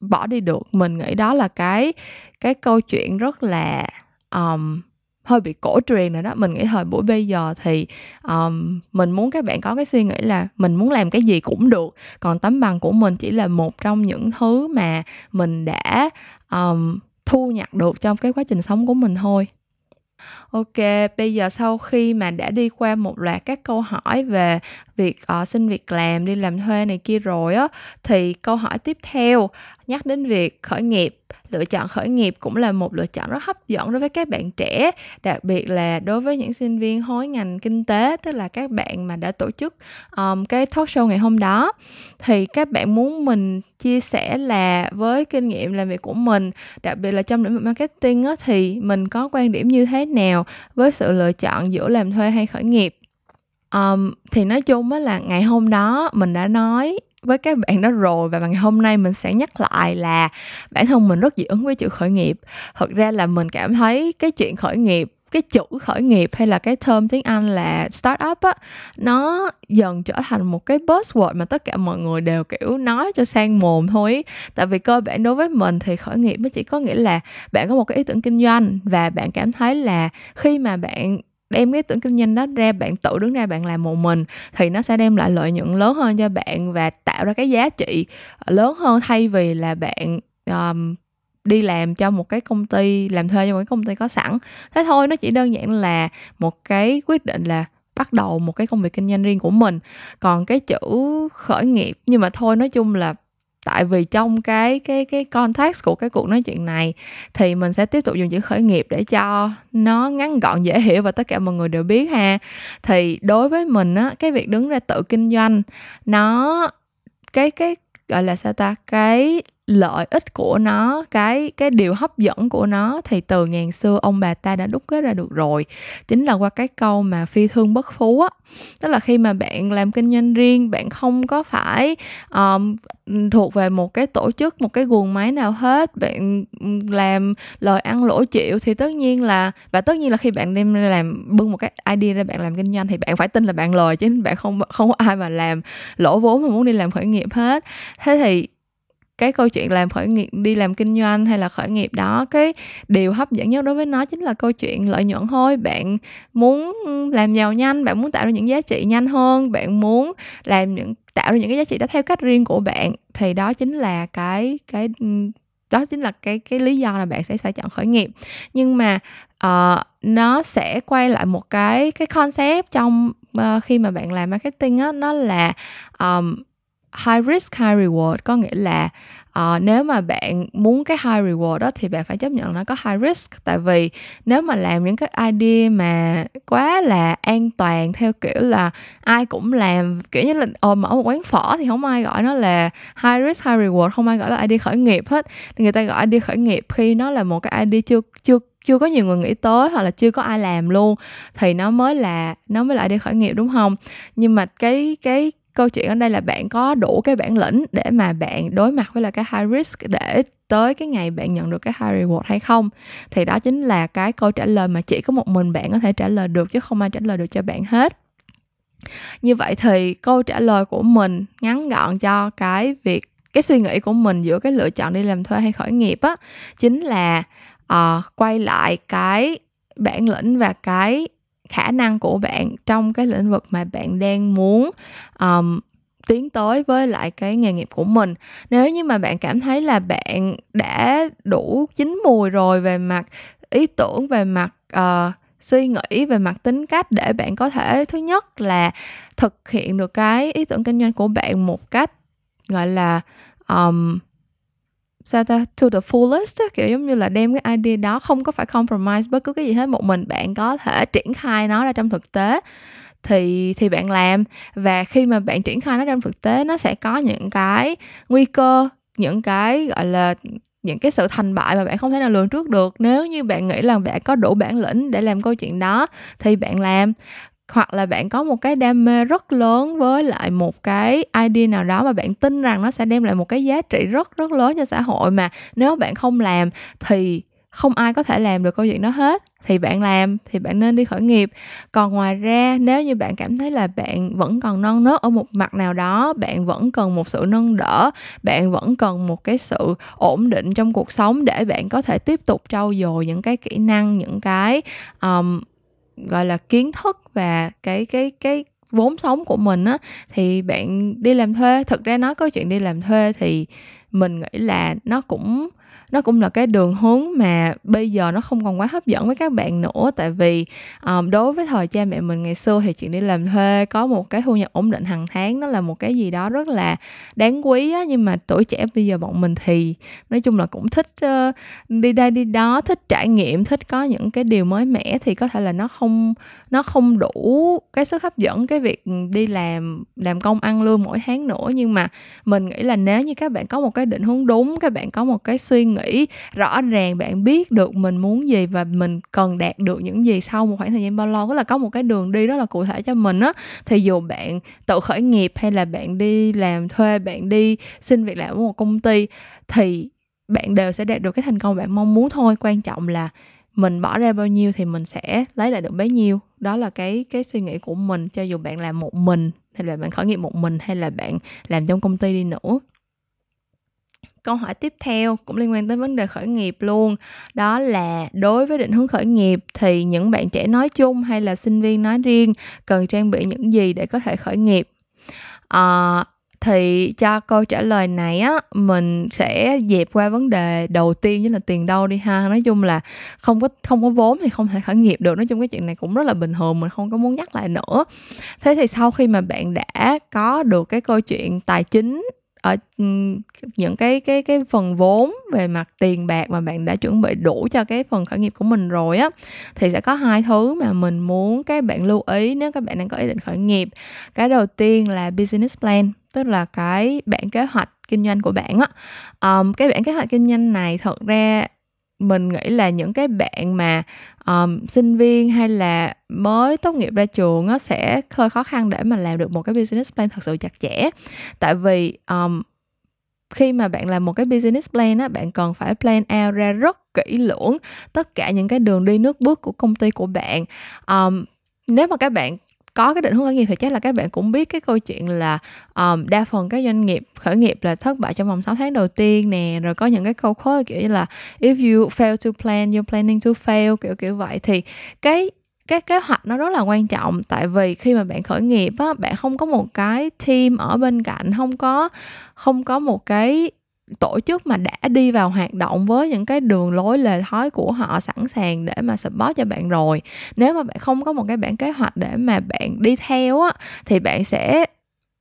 bỏ đi được. Mình nghĩ đó là cái cái câu chuyện rất là um, hơi bị cổ truyền rồi đó. Mình nghĩ thời buổi bây giờ thì um, mình muốn các bạn có cái suy nghĩ là mình muốn làm cái gì cũng được còn tấm bằng của mình chỉ là một trong những thứ mà mình đã um, thu nhặt được trong cái quá trình sống của mình thôi. Ok, bây giờ sau khi mà đã đi qua một loạt các câu hỏi về việc uh, xin việc làm, đi làm thuê này kia rồi á thì câu hỏi tiếp theo nhắc đến việc khởi nghiệp. Lựa chọn khởi nghiệp cũng là một lựa chọn rất hấp dẫn đối với các bạn trẻ đặc biệt là đối với những sinh viên hối ngành kinh tế tức là các bạn mà đã tổ chức um, cái talk show ngày hôm đó. Thì các bạn muốn mình chia sẻ là với kinh nghiệm làm việc của mình đặc biệt là trong lĩnh vực marketing á, thì mình có quan điểm như thế nào với sự lựa chọn giữa làm thuê hay khởi nghiệp? Um, thì nói chung á là ngày hôm đó mình đã nói với các bạn đó rồi và ngày hôm nay mình sẽ nhắc lại là bản thân mình rất dị ứng với chữ khởi nghiệp. Thật ra là mình cảm thấy cái chuyện khởi nghiệp, cái chữ khởi nghiệp hay là cái term tiếng Anh là startup á, nó dần trở thành một cái buzzword mà tất cả mọi người đều, kiểu, nói cho sang mồm thôi tại vì cơ bản đối với mình thì khởi nghiệp nó chỉ có nghĩa là bạn có một cái ý tưởng kinh doanh và bạn cảm thấy là khi mà bạn đem cái tưởng kinh doanh đó ra bạn tự đứng ra bạn làm một mình thì nó sẽ đem lại lợi nhuận lớn hơn cho bạn và tạo ra cái giá trị ờ, lớn hơn thay vì là bạn um, đi làm cho một cái công ty làm thuê cho một cái công ty có sẵn. Thế thôi nó chỉ đơn giản là một cái quyết định là bắt đầu một cái công việc kinh doanh riêng của mình. Còn cái chữ khởi nghiệp nhưng mà thôi nói chung là tại vì trong cái cái cái context của cái cuộc nói chuyện này thì mình sẽ tiếp tục dùng chữ khởi nghiệp để cho nó ngắn gọn, dễ hiểu và tất cả mọi người đều biết ha. Thì đối với mình á, cái việc đứng ra tự kinh doanh, nó cái cái, gọi là sao ta? Cái lợi ích của nó cái cái điều hấp dẫn của nó thì từ ngàn xưa ông bà ta đã đúc kết ra được rồi. Chính là qua cái câu mà phi thương bất phú á. Tức là khi mà bạn làm kinh doanh riêng bạn không có phải um, thuộc về một cái tổ chức một cái guồng máy nào hết bạn làm lời ăn lỗ chịu thì tất nhiên là và tất nhiên là khi bạn đem làm bưng một cái idea ra bạn làm kinh doanh thì bạn phải tin là bạn lời chứ bạn không không có ai mà làm lỗ vốn mà muốn đi làm khởi nghiệp hết. Thế thì cái câu chuyện làm khởi nghiệp đi làm kinh doanh hay là khởi nghiệp đó cái điều hấp dẫn nhất đối với nó chính là câu chuyện lợi nhuận thôi. Bạn muốn làm giàu nhanh bạn muốn tạo ra những giá trị nhanh hơn bạn muốn làm những tạo ra những cái giá trị đó theo cách riêng của bạn thì đó chính là cái cái đó chính là cái cái lý do là bạn sẽ phải chọn khởi nghiệp. Nhưng mà uh, nó sẽ quay lại một cái cái concept trong uh, khi mà bạn làm marketing á nó là um, high risk high reward. Có nghĩa là uh, nếu mà bạn muốn cái high reward đó thì bạn phải chấp nhận nó có high risk. Tại vì nếu mà làm những cái idea mà quá là an toàn theo kiểu là ai cũng làm kiểu như là ồ mở một quán phở thì không ai gọi nó là high risk high reward không ai gọi là idea khởi nghiệp hết. Người ta gọi idea khởi nghiệp khi nó là một cái idea chưa chưa chưa có nhiều người nghĩ tới hoặc là chưa có ai làm luôn thì nó mới là nó mới là idea khởi nghiệp đúng không? Nhưng mà cái cái câu chuyện ở đây là bạn có đủ cái bản lĩnh để mà bạn đối mặt với là cái high risk để tới cái ngày bạn nhận được cái high reward hay không. Thì đó chính là cái câu trả lời mà chỉ có một mình bạn có thể trả lời được chứ không ai trả lời được cho bạn hết. Như vậy thì câu trả lời của mình ngắn gọn cho cái việc cái suy nghĩ của mình giữa cái lựa chọn đi làm thuê hay khởi nghiệp á chính là uh, quay lại cái bản lĩnh và cái khả năng của bạn trong cái lĩnh vực mà bạn đang muốn um, tiến tới với lại cái nghề nghiệp của mình. Nếu như mà bạn cảm thấy là bạn đã đủ chín mùi rồi về mặt ý tưởng về mặt uh, suy nghĩ về mặt tính cách để bạn có thể thứ nhất là thực hiện được cái ý tưởng kinh doanh của bạn một cách gọi là um, sao ta? To the fullest kiểu giống như là đem cái idea đó, không có phải compromise bất cứ cái gì hết, một mình bạn có thể triển khai nó ra trong thực tế. Thì thì bạn làm, và khi mà bạn triển khai nó trong thực tế, nó sẽ có những cái nguy cơ, những cái, gọi là, những cái sự thành bại mà bạn không thể nào lường trước được. Nếu như bạn nghĩ là bạn có đủ bản lĩnh để làm câu chuyện đó, thì bạn làm hoặc là bạn có một cái đam mê rất lớn với lại một cái idea nào đó mà bạn tin rằng nó sẽ đem lại một cái giá trị rất rất lớn cho xã hội mà nếu bạn không làm thì không ai có thể làm được câu chuyện đó hết. Thì bạn làm thì bạn nên đi khởi nghiệp. Còn ngoài ra nếu như bạn cảm thấy là bạn vẫn còn non nớt ở một mặt nào đó bạn vẫn cần một sự nâng đỡ bạn vẫn cần một cái sự ổn định trong cuộc sống để bạn có thể tiếp tục trau dồi những cái kỹ năng những cái um, gọi là, kiến thức và cái cái cái vốn sống của mình á, thì bạn đi làm thuê. Thực ra nói câu chuyện đi làm thuê thì mình nghĩ là nó cũng nó cũng là cái đường hướng mà bây giờ nó không còn quá hấp dẫn với các bạn nữa. Tại vì um, đối với thời cha mẹ mình ngày xưa thì chuyện đi làm thuê có một cái thu nhập ổn định hàng tháng nó là một cái gì đó rất là đáng quý á. Nhưng mà tuổi trẻ bây giờ bọn mình thì nói chung là cũng thích uh, đi đây đi đó thích trải nghiệm thích có những cái điều mới mẻ thì có thể là nó không nó không đủ cái sức hấp dẫn cái việc đi làm làm công ăn lương mỗi tháng nữa. Nhưng mà mình nghĩ là nếu như các bạn có một cái định hướng đúng các bạn có một cái suy nghĩ rõ ràng bạn biết được mình muốn gì và mình cần đạt được những gì sau một khoảng thời gian bao lâu. Tức là có một cái đường đi rất là cụ thể cho mình á. Thì dù bạn tự khởi nghiệp hay là bạn đi làm thuê, bạn đi xin việc làm ở một công ty, thì bạn đều sẽ đạt được cái thành công bạn mong muốn thôi. Quan trọng là mình bỏ ra bao nhiêu thì mình sẽ lấy lại được bấy nhiêu. Đó là cái cái suy nghĩ của mình. Cho dù bạn làm một mình, hay là bạn khởi nghiệp một mình, hay là bạn làm trong công ty đi nữa câu hỏi tiếp theo cũng liên quan tới vấn đề khởi nghiệp luôn. Đó là đối với định hướng khởi nghiệp thì những bạn trẻ nói chung hay là sinh viên nói riêng cần trang bị những gì để có thể khởi nghiệp? À, thì cho câu trả lời này á mình sẽ dẹp qua vấn đề đầu tiên với là tiền đâu đi ha. Nói chung là không có không có vốn thì không thể khởi nghiệp được. Nói chung cái chuyện này cũng rất là bình thường mình không có muốn nhắc lại nữa. Thế thì sau khi mà bạn đã có được cái câu chuyện tài chính Ờ, ở những cái cái cái phần vốn về mặt tiền bạc mà bạn đã chuẩn bị đủ cho cái phần khởi nghiệp của mình rồi á thì sẽ có hai thứ mà mình muốn các bạn lưu ý nếu các bạn đang có ý định khởi nghiệp. Cái đầu tiên là business plan tức là cái bản kế hoạch kinh doanh của bạn á. Um, cái bản kế hoạch kinh doanh này thật ra mình nghĩ là những cái bạn mà um, sinh viên hay là mới tốt nghiệp ra trường nó sẽ hơi khó khăn để mà làm được một cái business plan thật sự chặt chẽ. Tại vì um, khi mà bạn làm một cái business plan á bạn cần phải plan out ra rất kỹ lưỡng tất cả những cái đường đi nước bước của công ty của bạn. Um, nếu mà các bạn có cái định hướng khởi nghiệp thì chắc là các bạn cũng biết cái câu chuyện là um, đa phần các doanh nghiệp khởi nghiệp là thất bại trong vòng 6 tháng đầu tiên nè rồi có những cái câu khóa kiểu như là if you fail to plan you're planning to fail kiểu kiểu vậy. Thì cái cái kế hoạch nó rất là quan trọng tại vì khi mà bạn khởi nghiệp á bạn không có một cái team ở bên cạnh không có không có một cái tổ chức mà đã đi vào hoạt động với những cái đường lối lề thói của họ sẵn sàng để mà support cho bạn rồi. Nếu mà bạn không có một cái bản kế hoạch để mà bạn đi theo á, thì bạn sẽ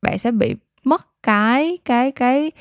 bạn sẽ bị mất cái cái cái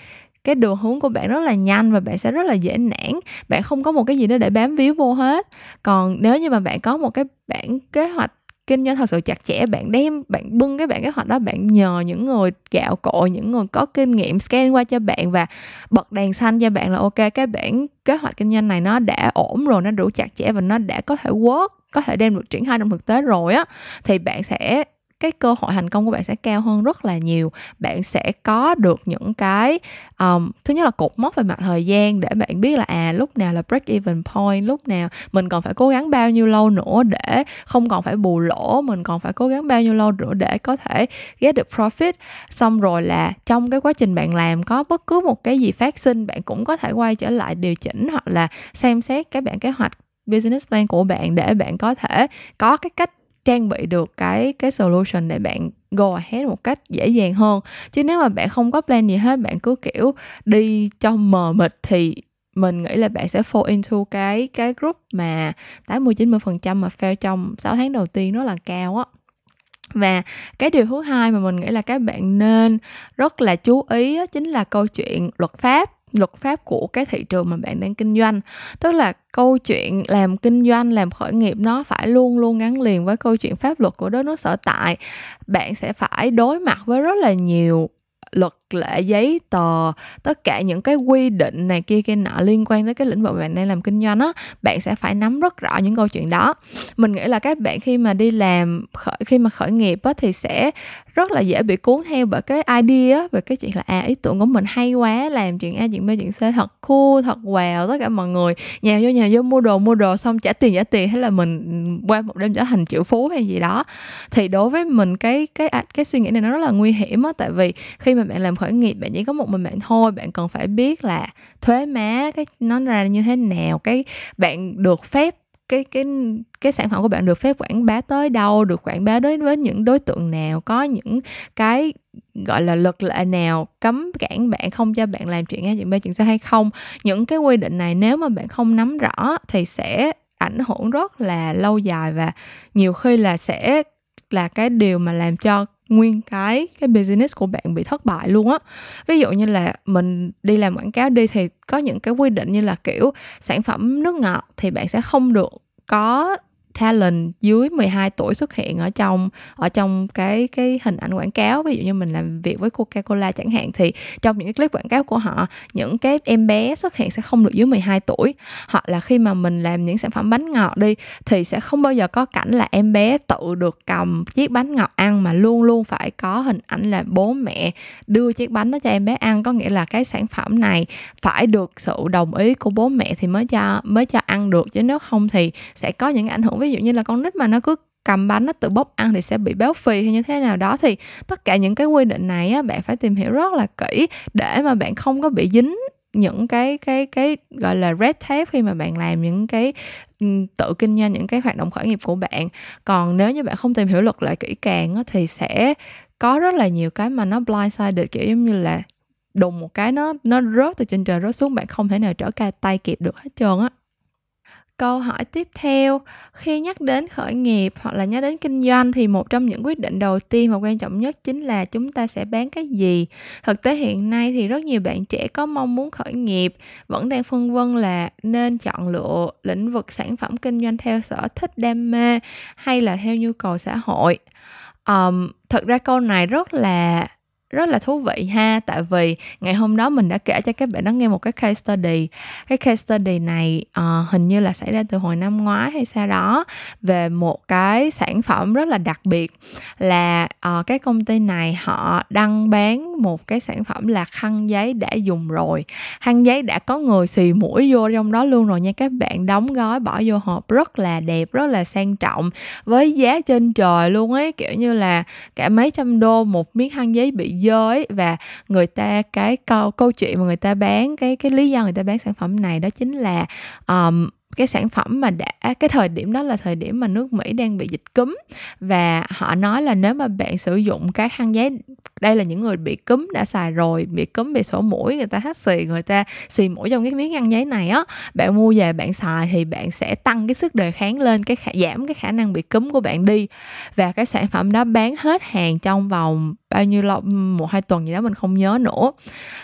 cái đường hướng của bạn rất là nhanh và bạn sẽ rất là dễ nản. Bạn không có một cái gì đó để bám víu vô hết. Còn nếu như mà bạn có một cái bản kế hoạch kinh doanh thật sự chặt chẽ, bạn đem, bạn bưng cái bản kế hoạch đó, bạn nhờ những người gạo cội, những người có kinh nghiệm scan qua cho bạn và bật đèn xanh cho bạn là ok, cái bản kế hoạch kinh doanh này nó đã ổn rồi, nó đủ chặt chẽ và nó đã có thể work, có thể đem được triển khai trong thực tế rồi á, thì bạn sẽ cái cơ hội thành công của bạn sẽ cao hơn rất là nhiều. Bạn sẽ có được những cái um, thứ nhất là cột mốc về mặt thời gian để bạn biết là à lúc nào là break even point lúc nào mình còn phải cố gắng bao nhiêu lâu nữa để không còn phải bù lỗ mình còn phải cố gắng bao nhiêu lâu nữa để có thể get được profit. Xong rồi là trong cái quá trình bạn làm có bất cứ một cái gì phát sinh bạn cũng có thể quay trở lại điều chỉnh hoặc là xem xét cái bản kế hoạch business plan của bạn để bạn có thể có cái cách trang bị được cái cái solution để bạn go ahead một cách dễ dàng hơn. Chứ nếu mà bạn không có plan gì hết, bạn cứ, kiểu, đi cho mờ mịt thì mình nghĩ là bạn sẽ fall into cái cái group mà 80 90% mà fail trong 6 tháng đầu tiên rất là cao á. Và cái điều thứ hai mà mình nghĩ là các bạn nên rất là chú ý chính là câu chuyện luật pháp luật pháp của cái thị trường mà bạn đang kinh doanh. Tức là câu chuyện làm kinh doanh, làm khởi nghiệp nó phải luôn luôn gắn liền với câu chuyện pháp luật của đất nước sở tại. Bạn sẽ phải đối mặt với rất là nhiều luật lệ giấy tờ, tất cả những cái quy định này kia kia nọ liên quan đến cái lĩnh vực bạn đang làm kinh doanh á, bạn sẽ phải nắm rất rõ những câu chuyện đó. Mình nghĩ là các bạn khi mà đi làm khởi, khi mà khởi nghiệp á, thì sẽ rất là dễ bị cuốn theo bởi cái idea về cái chuyện là à ý tưởng của mình hay quá, làm chuyện a, chuyện b, chuyện c, thật cool, thật wow, tất cả mọi người nhà vô nhà vô, mua đồ mua đồ, xong trả tiền trả tiền hay là mình qua một đêm trở thành triệu phú hay gì đó. Thì đối với mình, cái cái cái suy nghĩ này nó rất là nguy hiểm á, tại vì khi mà bạn làm khởi nghiệp, bạn chỉ có một mình bạn thôi. Bạn cần phải biết là thuế má, cái, nó ra như thế nào. Cái bạn được phép, cái cái cái sản phẩm của bạn được phép quảng bá tới đâu, được quảng bá đến với những đối tượng nào, có những cái, gọi là, luật lệ nào, cấm cản bạn không cho bạn làm chuyện A, chuyện B, chuyện C hay không. Những cái quy định này nếu mà bạn không nắm rõ thì sẽ ảnh hưởng rất là lâu dài và nhiều khi là sẽ là cái điều mà làm cho nguyên cái cái business của bạn bị thất bại luôn á. Ví dụ như là mình đi làm quảng cáo đi thì có những cái quy định như là, kiểu, sản phẩm nước ngọt thì bạn sẽ không được có talent dưới 12 tuổi xuất hiện ở trong ở trong cái cái hình ảnh quảng cáo. Ví dụ như mình làm việc với Coca-Cola chẳng hạn, thì trong những cái clip quảng cáo của họ, những cái em bé xuất hiện sẽ không được dưới 12 tuổi. Hoặc là khi mà mình làm những sản phẩm bánh ngọt đi, thì sẽ không bao giờ có cảnh là em bé tự được cầm chiếc bánh ngọt ăn, mà luôn luôn phải có hình ảnh là bố mẹ đưa chiếc bánh đó cho em bé ăn. Có nghĩa là cái sản phẩm này phải được sự đồng ý của bố mẹ thì mới cho mới cho ăn được. Chứ nếu không thì sẽ có những ảnh hưởng ví dụ như là con nít mà nó cứ cầm bánh nó tự bốc ăn thì sẽ bị béo phì hay như thế nào đó thì tất cả những cái quy định này á bạn phải tìm hiểu rất là kỹ để mà bạn không có bị dính những cái cái cái gọi là red tape khi mà bạn làm những cái ừ, tự kinh doanh những cái hoạt động khởi nghiệp của bạn. Còn nếu như bạn không tìm hiểu luật lệ kỹ càng á, thì sẽ có rất là nhiều cái mà nó blindsided kiểu giống như là đùng một cái nó nó rớt từ trên trời rớt xuống bạn không thể nào trở tay kịp được hết trơn á câu hỏi tiếp theo khi nhắc đến khởi nghiệp hoặc là nhắc đến kinh doanh thì một trong những quyết định đầu tiên và quan trọng nhất chính là chúng ta sẽ bán cái gì? Thực tế hiện nay thì rất nhiều bạn trẻ có mong muốn khởi nghiệp vẫn đang phân vân là nên chọn lựa lĩnh vực sản phẩm kinh doanh theo sở thích đam mê hay là theo nhu cầu xã hội. Um, thật ra câu này rất là rất là thú vị ha. Tại vì ngày hôm đó mình đã kể cho các bạn đó nghe một cái case study. Cái case study này uh, hình như là xảy ra từ hồi năm ngoái hay sao đó về một cái sản phẩm rất là đặc biệt là uh, cái công ty này họ đăng bán một cái sản phẩm là khăn giấy đã dùng rồi. Khăn giấy đã có người xì mũi vô trong đó luôn rồi nha. Các bạn đóng gói bỏ vô hộp rất là đẹp rất là sang trọng với giá trên trời luôn ấy. Kiểu như là cả mấy trăm đô một miếng khăn giấy bị giới và người ta cái câu câu chuyện mà người ta bán cái cái lý do người ta bán sản phẩm này đó chính là um, cái sản phẩm mà đã cái thời điểm đó là thời điểm mà nước Mỹ đang bị dịch cúm. Và họ nói là nếu mà bạn sử dụng cái khăn giấy đây là những người bị cúm đã xài rồi bị cúm bị sổ mũi người ta hắt xì người ta xì mũi trong cái miếng khăn giấy này á. Bạn mua về bạn xài thì bạn sẽ tăng cái sức đề kháng lên cái khả, giảm cái khả năng bị cúm của bạn đi. Và cái sản phẩm đó bán hết hàng trong vòng bao nhiêu lâu một hai tuần gì đó mình không nhớ nữa.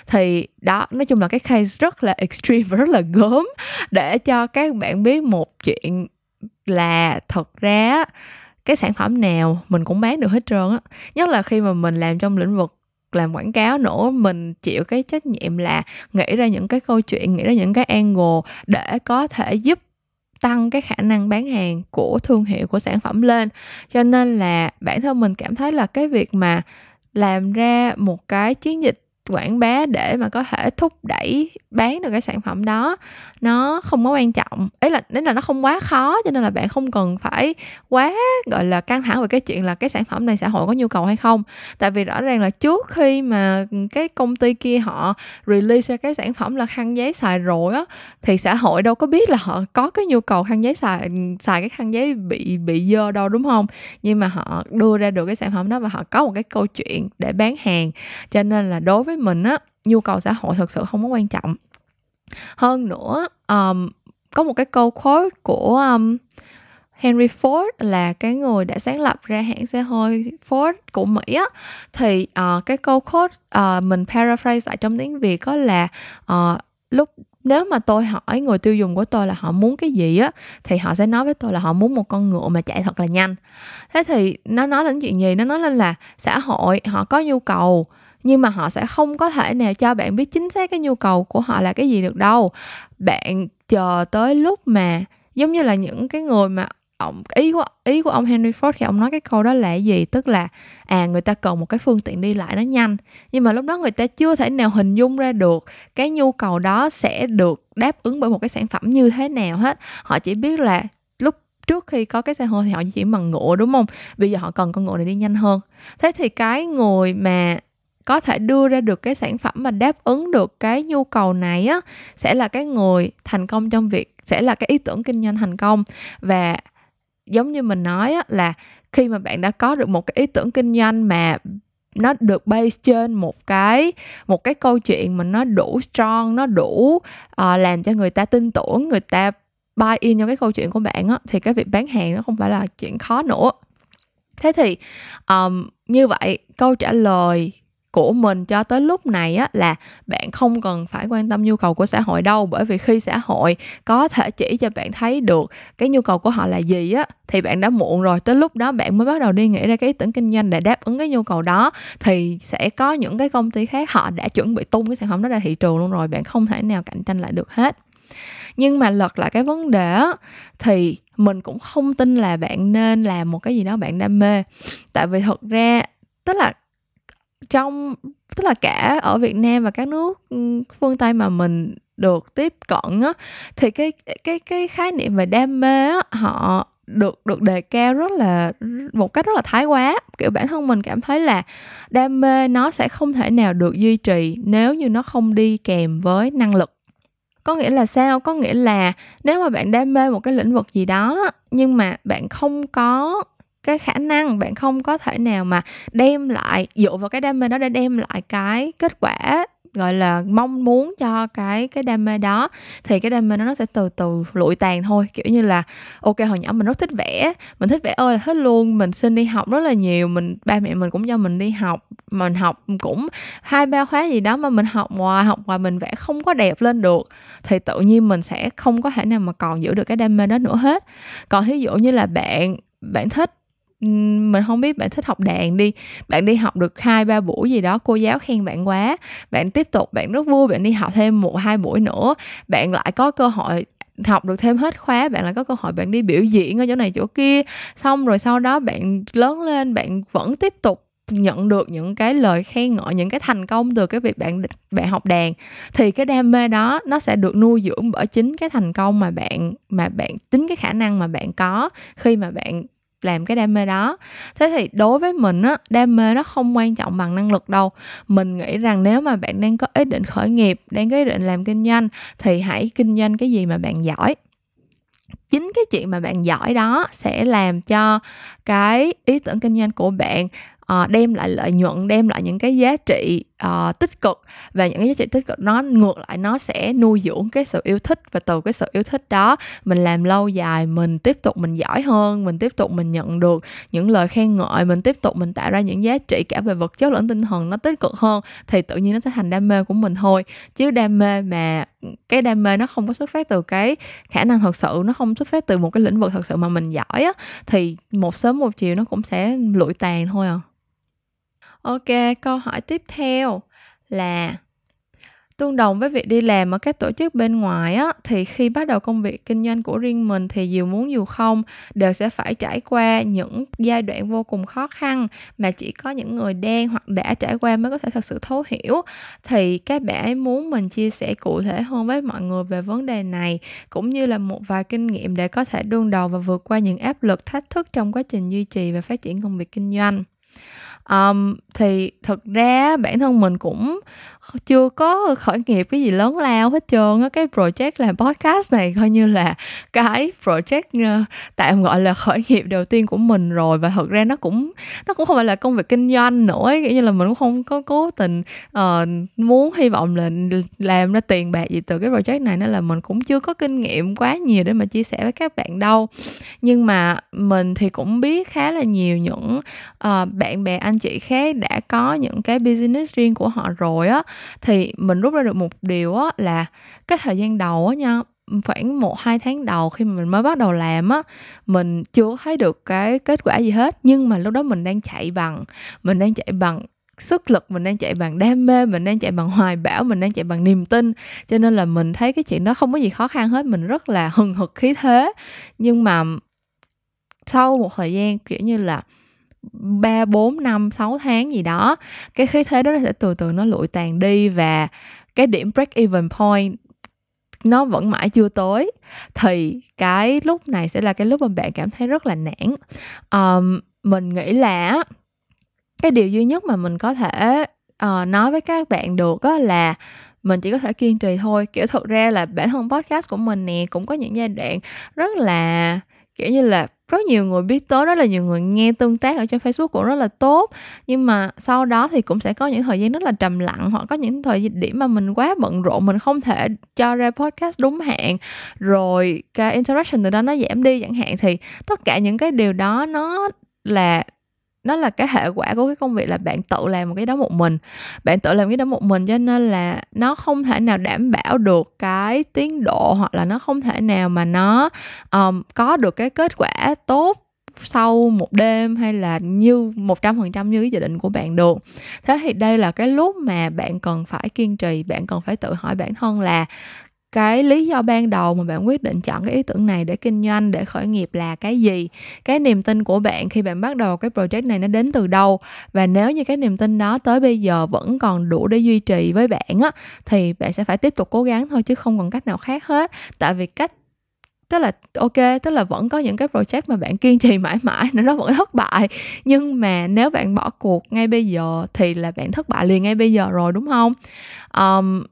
Thì đó nói chung là cái case rất là extreme và rất là gớm. Để cho các bạn biết một chuyện là thật ra cái sản phẩm nào mình cũng bán được hết trơn á. Nhất là khi mà mình làm trong lĩnh vực làm quảng cáo nữa, mình chịu cái trách nhiệm là nghĩ ra những cái câu chuyện, nghĩ ra những cái angle để có thể giúp tăng cái khả năng bán hàng của thương hiệu, của sản phẩm lên. Cho nên là bản thân mình cảm thấy là cái việc mà làm ra một cái chiến dịch quảng bá để mà có thể thúc đẩy bán được cái sản phẩm đó, nó không có quan trọng. Ấy là nên là nó không quá khó cho nên là bạn không cần phải quá, gọi là, căng thẳng về cái chuyện là cái sản phẩm này xã hội có nhu cầu hay không. Tại vì rõ ràng là trước khi mà cái công ty kia họ release ra cái sản phẩm là khăn giấy xài rồi á, thì xã hội đâu có biết là họ có cái nhu cầu khăn giấy xài xài cái khăn giấy bị bị dơ đâu, đúng không? Nhưng mà họ đưa ra được cái sản phẩm đó và họ có một cái câu chuyện để bán hàng. Cho nên là đối với với mình á nhu cầu xã hội thực sự không có quan trọng. Hơn nữa um, có một cái câu quote của um, Henry Ford là cái người đã sáng lập ra hãng xe hơi Ford của Mỹ á. Thì uh, cái câu quote uh, mình paraphrase lại trong tiếng Việt có là uh, lúc nếu mà tôi hỏi người tiêu dùng của tôi là họ muốn cái gì á thì họ sẽ nói với tôi là họ muốn một con ngựa mà chạy thật là nhanh. Thế thì nó nói đến chuyện gì? Nó nói lên là xã hội họ có nhu cầu nhưng mà họ sẽ không có thể nào cho bạn biết chính xác cái nhu cầu của họ là cái gì được đâu. Bạn chờ tới lúc mà, giống như là những cái người mà ông, ý của ý của ông Henry Ford khi ông nói cái câu đó là gì? Tức là à người ta cần một cái phương tiện đi lại nó nhanh. Nhưng mà lúc đó người ta chưa thể nào hình dung ra được cái nhu cầu đó sẽ được đáp ứng bởi một cái sản phẩm như thế nào hết. Họ chỉ biết là lúc trước khi có cái xe hơi thì họ chỉ bằng ngựa, đúng không? Bây giờ họ cần con ngựa này đi nhanh hơn. Thế thì cái người mà có thể đưa ra được cái sản phẩm mà đáp ứng được cái nhu cầu này á sẽ là cái người thành công trong việc sẽ là cái ý tưởng kinh doanh thành công. Và giống như mình nói á là khi mà bạn đã có được một cái ý tưởng kinh doanh mà nó được base trên một cái một cái câu chuyện mà nó đủ strong nó đủ uh, làm cho người ta tin tưởng người ta buy in cho cái câu chuyện của bạn á thì cái việc bán hàng nó không phải là chuyện khó nữa. Thế thì um, như vậy câu trả lời của mình cho tới lúc này á, là bạn không cần phải quan tâm nhu cầu của xã hội đâu. Bởi vì khi xã hội có thể chỉ cho bạn thấy được cái nhu cầu của họ là gì á, thì bạn đã muộn rồi. Tới lúc đó bạn mới bắt đầu đi nghĩ ra cái ý tưởng kinh doanh để đáp ứng cái nhu cầu đó, thì sẽ có những cái công ty khác họ đã chuẩn bị tung cái sản phẩm đó ra thị trường luôn rồi. Bạn không thể nào cạnh tranh lại được hết. Nhưng mà lật lại cái vấn đề á, thì mình cũng không tin là bạn nên làm một cái gì đó bạn đam mê. Tại vì thật ra, tức là trong, tức là cả ở Việt Nam và các nước ừ, phương Tây mà mình được tiếp cận á, thì cái cái cái khái niệm về đam mê á, họ được được đề cao rất là, một cách rất là thái quá. Kiểu bản thân mình cảm thấy là đam mê nó sẽ không thể nào được duy trì nếu như nó không đi kèm với năng lực. Có nghĩa là sao? Có nghĩa là nếu mà bạn đam mê một cái lĩnh vực gì đó nhưng mà bạn không có cái khả năng bạn không có thể nào mà đem lại, dựa vào cái đam mê đó để đem lại cái kết quả, gọi là, mong muốn cho cái cái đam mê đó, thì cái đam mê đó nó sẽ từ từ lụi tàn thôi. Kiểu như là, ok, hồi nhỏ mình rất thích vẽ, mình thích vẽ ơi là hết luôn, mình xin đi học rất là nhiều, mình, ba mẹ mình cũng cho mình đi học, mình học cũng hai, ba khóa gì đó mà mình học ngoài học ngoài mình vẽ không có đẹp lên được, thì tự nhiên mình sẽ không có thể nào mà còn giữ được cái đam mê đó nữa hết. Còn ví dụ như là bạn bạn thích mình không biết bạn thích học đàn đi. Bạn đi học được hai, ba buổi gì đó, cô giáo khen bạn quá. Bạn tiếp tục, bạn rất vui, bạn đi học thêm một, hai buổi nữa. Bạn lại có cơ hội học được thêm hết khóa, bạn lại có cơ hội bạn đi biểu diễn ở chỗ này chỗ kia. Xong rồi sau đó bạn lớn lên, bạn vẫn tiếp tục nhận được những cái lời khen ngợi, những cái thành công từ cái việc bạn bạn học đàn. Thì cái đam mê đó, nó sẽ được nuôi dưỡng bởi chính cái thành công mà bạn mà bạn tính cái khả năng mà bạn có khi mà bạn làm cái đam mê đó. Thế thì đối với mình á, đam mê nó không quan trọng bằng năng lực đâu. Mình nghĩ rằng nếu mà bạn đang có ý định khởi nghiệp, đang có ý định làm kinh doanh, thì hãy kinh doanh cái gì mà bạn giỏi. Chính cái chuyện mà bạn giỏi đó sẽ làm cho cái ý tưởng kinh doanh của bạn ờ, đem lại lợi nhuận, đem lại những cái giá trị uh, tích cực và những cái giá trị tích cực nó ngược lại nó sẽ nuôi dưỡng cái sự yêu thích và từ cái sự yêu thích đó mình làm lâu dài mình tiếp tục mình giỏi hơn mình tiếp tục mình nhận được những lời khen ngợi mình tiếp tục mình tạo ra những giá trị cả về vật chất lẫn tinh thần nó tích cực hơn thì tự nhiên nó sẽ thành đam mê của mình thôi. Chứ đam mê mà cái đam mê nó không có xuất phát từ cái khả năng thật sự nó không xuất phát từ một cái lĩnh vực thật sự mà mình giỏi á thì một sớm một chiều nó cũng sẽ lụi tàn thôi à. Ok, câu hỏi tiếp theo là tương đồng với việc đi làm ở các tổ chức bên ngoài á thì khi bắt đầu công việc kinh doanh của riêng mình thì dù muốn dù không đều sẽ phải trải qua những giai đoạn vô cùng khó khăn mà chỉ có những người đen hoặc đã trải qua mới có thể thật sự thấu hiểu. Thì các bạn ấy muốn mình chia sẻ cụ thể hơn với mọi người về vấn đề này cũng như là một vài kinh nghiệm để có thể đương đầu và vượt qua những áp lực thách thức trong quá trình duy trì và phát triển công việc kinh doanh um, thì thực ra bản thân mình cũng chưa có khởi nghiệp cái gì lớn lao hết trơn á. Cái project làm podcast này coi như là cái project uh, tạm gọi là khởi nghiệp đầu tiên của mình rồi. Và thực ra nó cũng nó cũng không phải là công việc kinh doanh nữa kiểu như là mình cũng không có cố tình uh, muốn hy vọng là làm ra tiền bạc gì từ cái project này. Nên là mình cũng chưa có kinh nghiệm quá nhiều để mà chia sẻ với các bạn đâu. Nhưng mà mình thì cũng biết khá là nhiều những uh, bạn bè anh anh chị khác đã có những cái business riêng của họ rồi á, thì mình rút ra được một điều á là cái thời gian đầu á nha, khoảng một, hai tháng đầu khi mà mình mới bắt đầu làm á, mình chưa thấy được cái kết quả gì hết. Nhưng mà lúc đó mình đang chạy bằng, mình đang chạy bằng sức lực, mình đang chạy bằng đam mê, mình đang chạy bằng hoài bão, mình đang chạy bằng niềm tin. Cho nên là mình thấy cái chuyện đó không có gì khó khăn hết, mình rất là hừng hực khí thế. Nhưng mà sau một thời gian, kiểu như là 3, 4, 5, 6 tháng gì đó cái khí thế đó sẽ từ từ nó lụi tàn đi và cái điểm break even point nó vẫn mãi chưa tới. Thì cái lúc này sẽ là cái lúc mà bạn cảm thấy rất là nản. Um, mình nghĩ là cái điều duy nhất mà mình có thể uh, nói với các bạn được là mình chỉ có thể kiên trì thôi. Kiểu thực ra là bản thân podcast của mình nè cũng có những giai đoạn rất là kiểu như là rất nhiều người biết tới, rất là nhiều người nghe tương tác ở trên Facebook cũng rất là tốt. Nhưng mà sau đó thì cũng sẽ có những thời gian rất là trầm lặng hoặc có những thời điểm mà mình quá bận rộn, mình không thể cho ra podcast đúng hạn. Rồi cái interaction từ đó nó giảm đi chẳng hạn. Thì tất cả những cái điều đó nó là nó là cái hệ quả của cái công việc là bạn tự làm một cái đó một mình. Bạn tự làm cái đó một mình cho nên là nó không thể nào đảm bảo được cái tiến độ hoặc là nó không thể nào mà nó um, có được cái kết quả tốt sau một đêm hay là như một trăm phần trăm như cái dự định của bạn được. Thế thì đây là cái lúc mà bạn cần phải kiên trì bạn cần phải tự hỏi bản thân là cái lý do ban đầu mà bạn quyết định chọn cái ý tưởng này để kinh doanh để khởi nghiệp là cái gì? Cái niềm tin của bạn khi bạn bắt đầu cái project này nó đến từ đâu? Và nếu như cái niềm tin đó tới bây giờ vẫn còn đủ để duy trì với bạn á thì bạn sẽ phải tiếp tục cố gắng thôi chứ không còn cách nào khác hết. Tại vì cách tức là ok tức là vẫn có những cái project mà bạn kiên trì mãi mãi nó nó vẫn thất bại. Nhưng mà nếu bạn bỏ cuộc ngay bây giờ thì là bạn thất bại liền ngay bây giờ rồi đúng không? Um,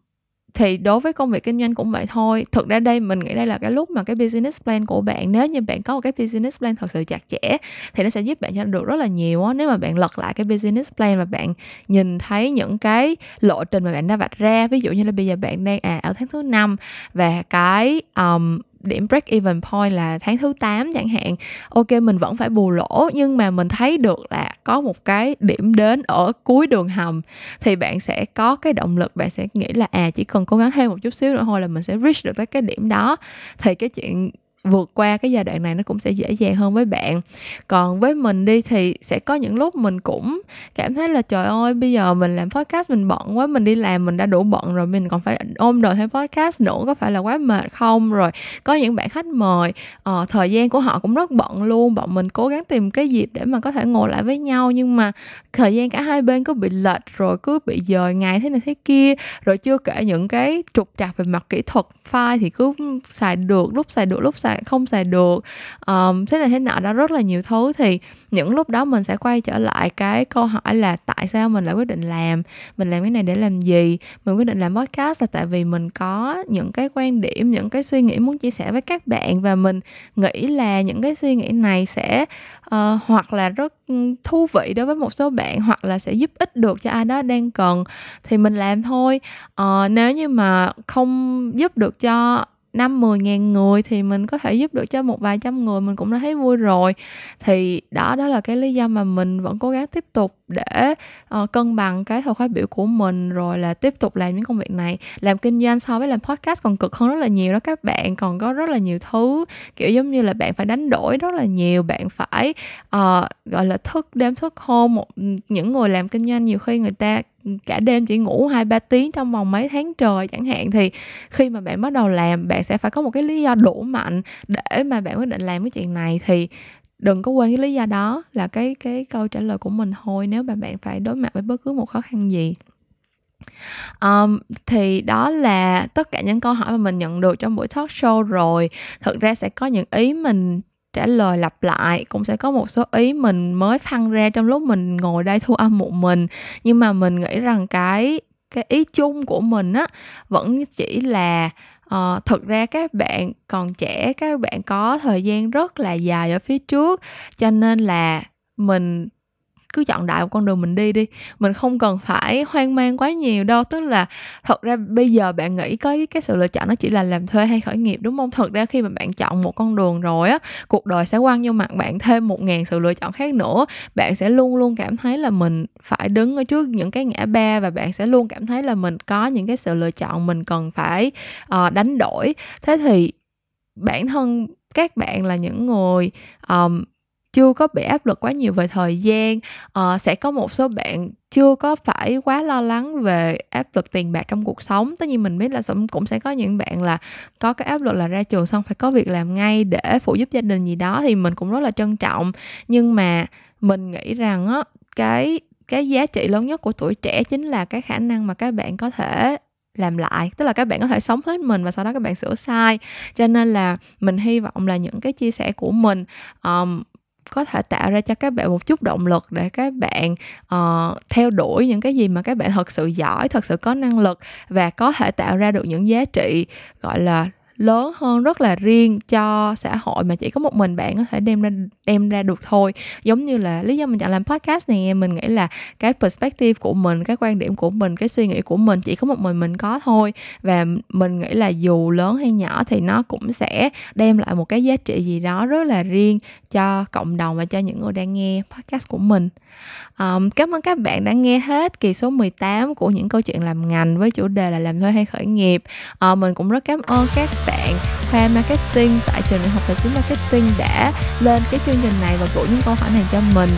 thì đối với công việc kinh doanh cũng vậy thôi. Thực ra đây mình nghĩ đây là cái lúc mà cái business plan của bạn nếu như bạn có một cái business plan thật sự chặt chẽ thì nó sẽ giúp bạn cho được rất là nhiều á. Nếu mà bạn lật lại cái business plan và bạn nhìn thấy những cái lộ trình mà bạn đã vạch ra ví dụ như là bây giờ bạn đang à ở tháng thứ năm và cái um, điểm break even point là tháng thứ 8 chẳng hạn. Ok, mình vẫn phải bù lỗ, nhưng mà mình thấy được là có một cái điểm đến ở cuối đường hầm. Thì bạn sẽ có cái động lực, bạn sẽ nghĩ là à chỉ cần cố gắng thêm một chút xíu nữa thôi là mình sẽ reach được tới cái điểm đó. Thì cái chuyện vượt qua cái giai đoạn này nó cũng sẽ dễ dàng hơn với bạn. Còn với mình đi thì sẽ có những lúc mình cũng cảm thấy là trời ơi bây giờ mình làm podcast mình bận quá mình đi làm mình đã đủ bận rồi mình còn phải ôm đồ thêm podcast nữa có phải là quá mệt không? Rồi có những bạn khách mời uh, thời gian của họ cũng rất bận luôn bọn mình cố gắng tìm cái dịp để mà có thể ngồi lại với nhau nhưng mà thời gian cả hai bên cứ bị lệch rồi cứ bị dời ngày thế này thế kia rồi chưa kể những cái trục trặc về mặt kỹ thuật file thì cứ xài được lúc xài được lúc xài xài không xài được. Um, thế này thế nọ đó rất là nhiều thứ. Thì những lúc đó mình sẽ quay trở lại cái câu hỏi là tại sao mình lại quyết định làm? Mình làm cái này để làm gì? Mình quyết định làm podcast là tại vì mình có những cái quan điểm những cái suy nghĩ muốn chia sẻ với các bạn và mình nghĩ là những cái suy nghĩ này sẽ uh, hoặc là rất ừ, thú vị đối với một số bạn hoặc là sẽ giúp ích được cho ai đó đang cần thì mình làm thôi. Uh, nếu như mà không giúp được cho năm mười ngàn người thì mình có thể giúp được cho một vài trăm người mình cũng đã thấy vui rồi. Thì đó đó là cái lý do mà mình vẫn cố gắng tiếp tục để uh, cân bằng cái thời khóa biểu của mình rồi là tiếp tục làm những công việc này. Làm kinh doanh so với làm podcast còn cực hơn rất là nhiều đó các bạn còn có rất là nhiều thứ kiểu giống như là bạn phải đánh đổi rất là nhiều bạn phải uh, gọi là thức đêm thức hôm một những người làm kinh doanh nhiều khi người ta cả đêm chỉ ngủ hai ba tiếng trong vòng mấy tháng trời chẳng hạn thì khi mà bạn bắt đầu làm bạn sẽ phải có một cái lý do đủ mạnh để mà bạn quyết định làm cái chuyện này. Thì đừng có quên cái lý do đó là cái cái câu trả lời của mình thôi nếu mà bạn phải đối mặt với bất cứ một khó khăn gì. Um, thì đó là tất cả những câu hỏi mà mình nhận được trong buổi talk show rồi. Thực ra sẽ có những ý mình trả lời lặp lại cũng sẽ có một số ý mình mới phăng ra trong lúc mình ngồi đây thu âm một mình. Nhưng mà mình nghĩ rằng cái cái ý chung của mình á vẫn chỉ là uh, thực ra các bạn còn trẻ các bạn có thời gian rất là dài ở phía trước cho nên là mình cứ chọn đại một con đường mình đi đi. Mình không cần phải hoang mang quá nhiều đâu. Tức là thật ra bây giờ bạn nghĩ có cái sự lựa chọn nó chỉ là làm thuê hay khởi nghiệp đúng không? Thật ra khi mà bạn chọn một con đường rồi á cuộc đời sẽ quăng vô mặt bạn thêm một ngàn sự lựa chọn khác nữa. Bạn sẽ luôn luôn cảm thấy là mình phải đứng ở trước những cái ngã ba và bạn sẽ luôn cảm thấy là mình có những cái sự lựa chọn mình cần phải uh, đánh đổi. Thế thì bản thân các bạn là những người um, chưa có bị áp lực quá nhiều về thời gian uh, sẽ có một số bạn chưa có phải quá lo lắng về áp lực tiền bạc trong cuộc sống. Tất nhiên mình biết là cũng sẽ có những bạn là có cái áp lực là ra trường xong phải có việc làm ngay để phụ giúp gia đình gì đó thì mình cũng rất là trân trọng. Nhưng mà mình nghĩ rằng á cái cái giá trị lớn nhất của tuổi trẻ chính là cái khả năng mà các bạn có thể làm lại tức là các bạn có thể sống hết mình và sau đó các bạn sửa sai. Cho nên là mình hy vọng là những cái chia sẻ của mình um, có thể tạo ra cho các bạn một chút động lực để các bạn uh, theo đuổi những cái gì mà các bạn thật sự giỏi thật sự có năng lực và có thể tạo ra được những giá trị gọi là lớn hơn rất là riêng cho xã hội mà chỉ có một mình bạn có thể đem ra đem ra được thôi. Giống như là lý do mình chọn làm podcast này mình nghĩ là cái perspective của mình cái quan điểm của mình cái suy nghĩ của mình chỉ có một mình mình có thôi. Và mình nghĩ là dù lớn hay nhỏ thì nó cũng sẽ đem lại một cái giá trị gì đó rất là riêng cho cộng đồng và cho những người đang nghe podcast của mình. Um, cảm ơn các bạn đã nghe hết kỳ số 18 của những câu chuyện làm ngành với chủ đề là làm thuê hay khởi nghiệp. Uh, mình cũng rất cảm ơn các bạn khoa marketing tại trường đại học tài chính marketing đã lên cái chương trình này và gửi những câu hỏi này cho mình.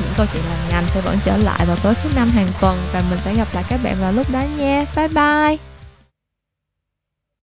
Những câu chuyện làm ngành sẽ vẫn trở lại vào tối thứ năm hàng tuần và mình sẽ gặp lại các bạn vào lúc đó nha. Bye bye!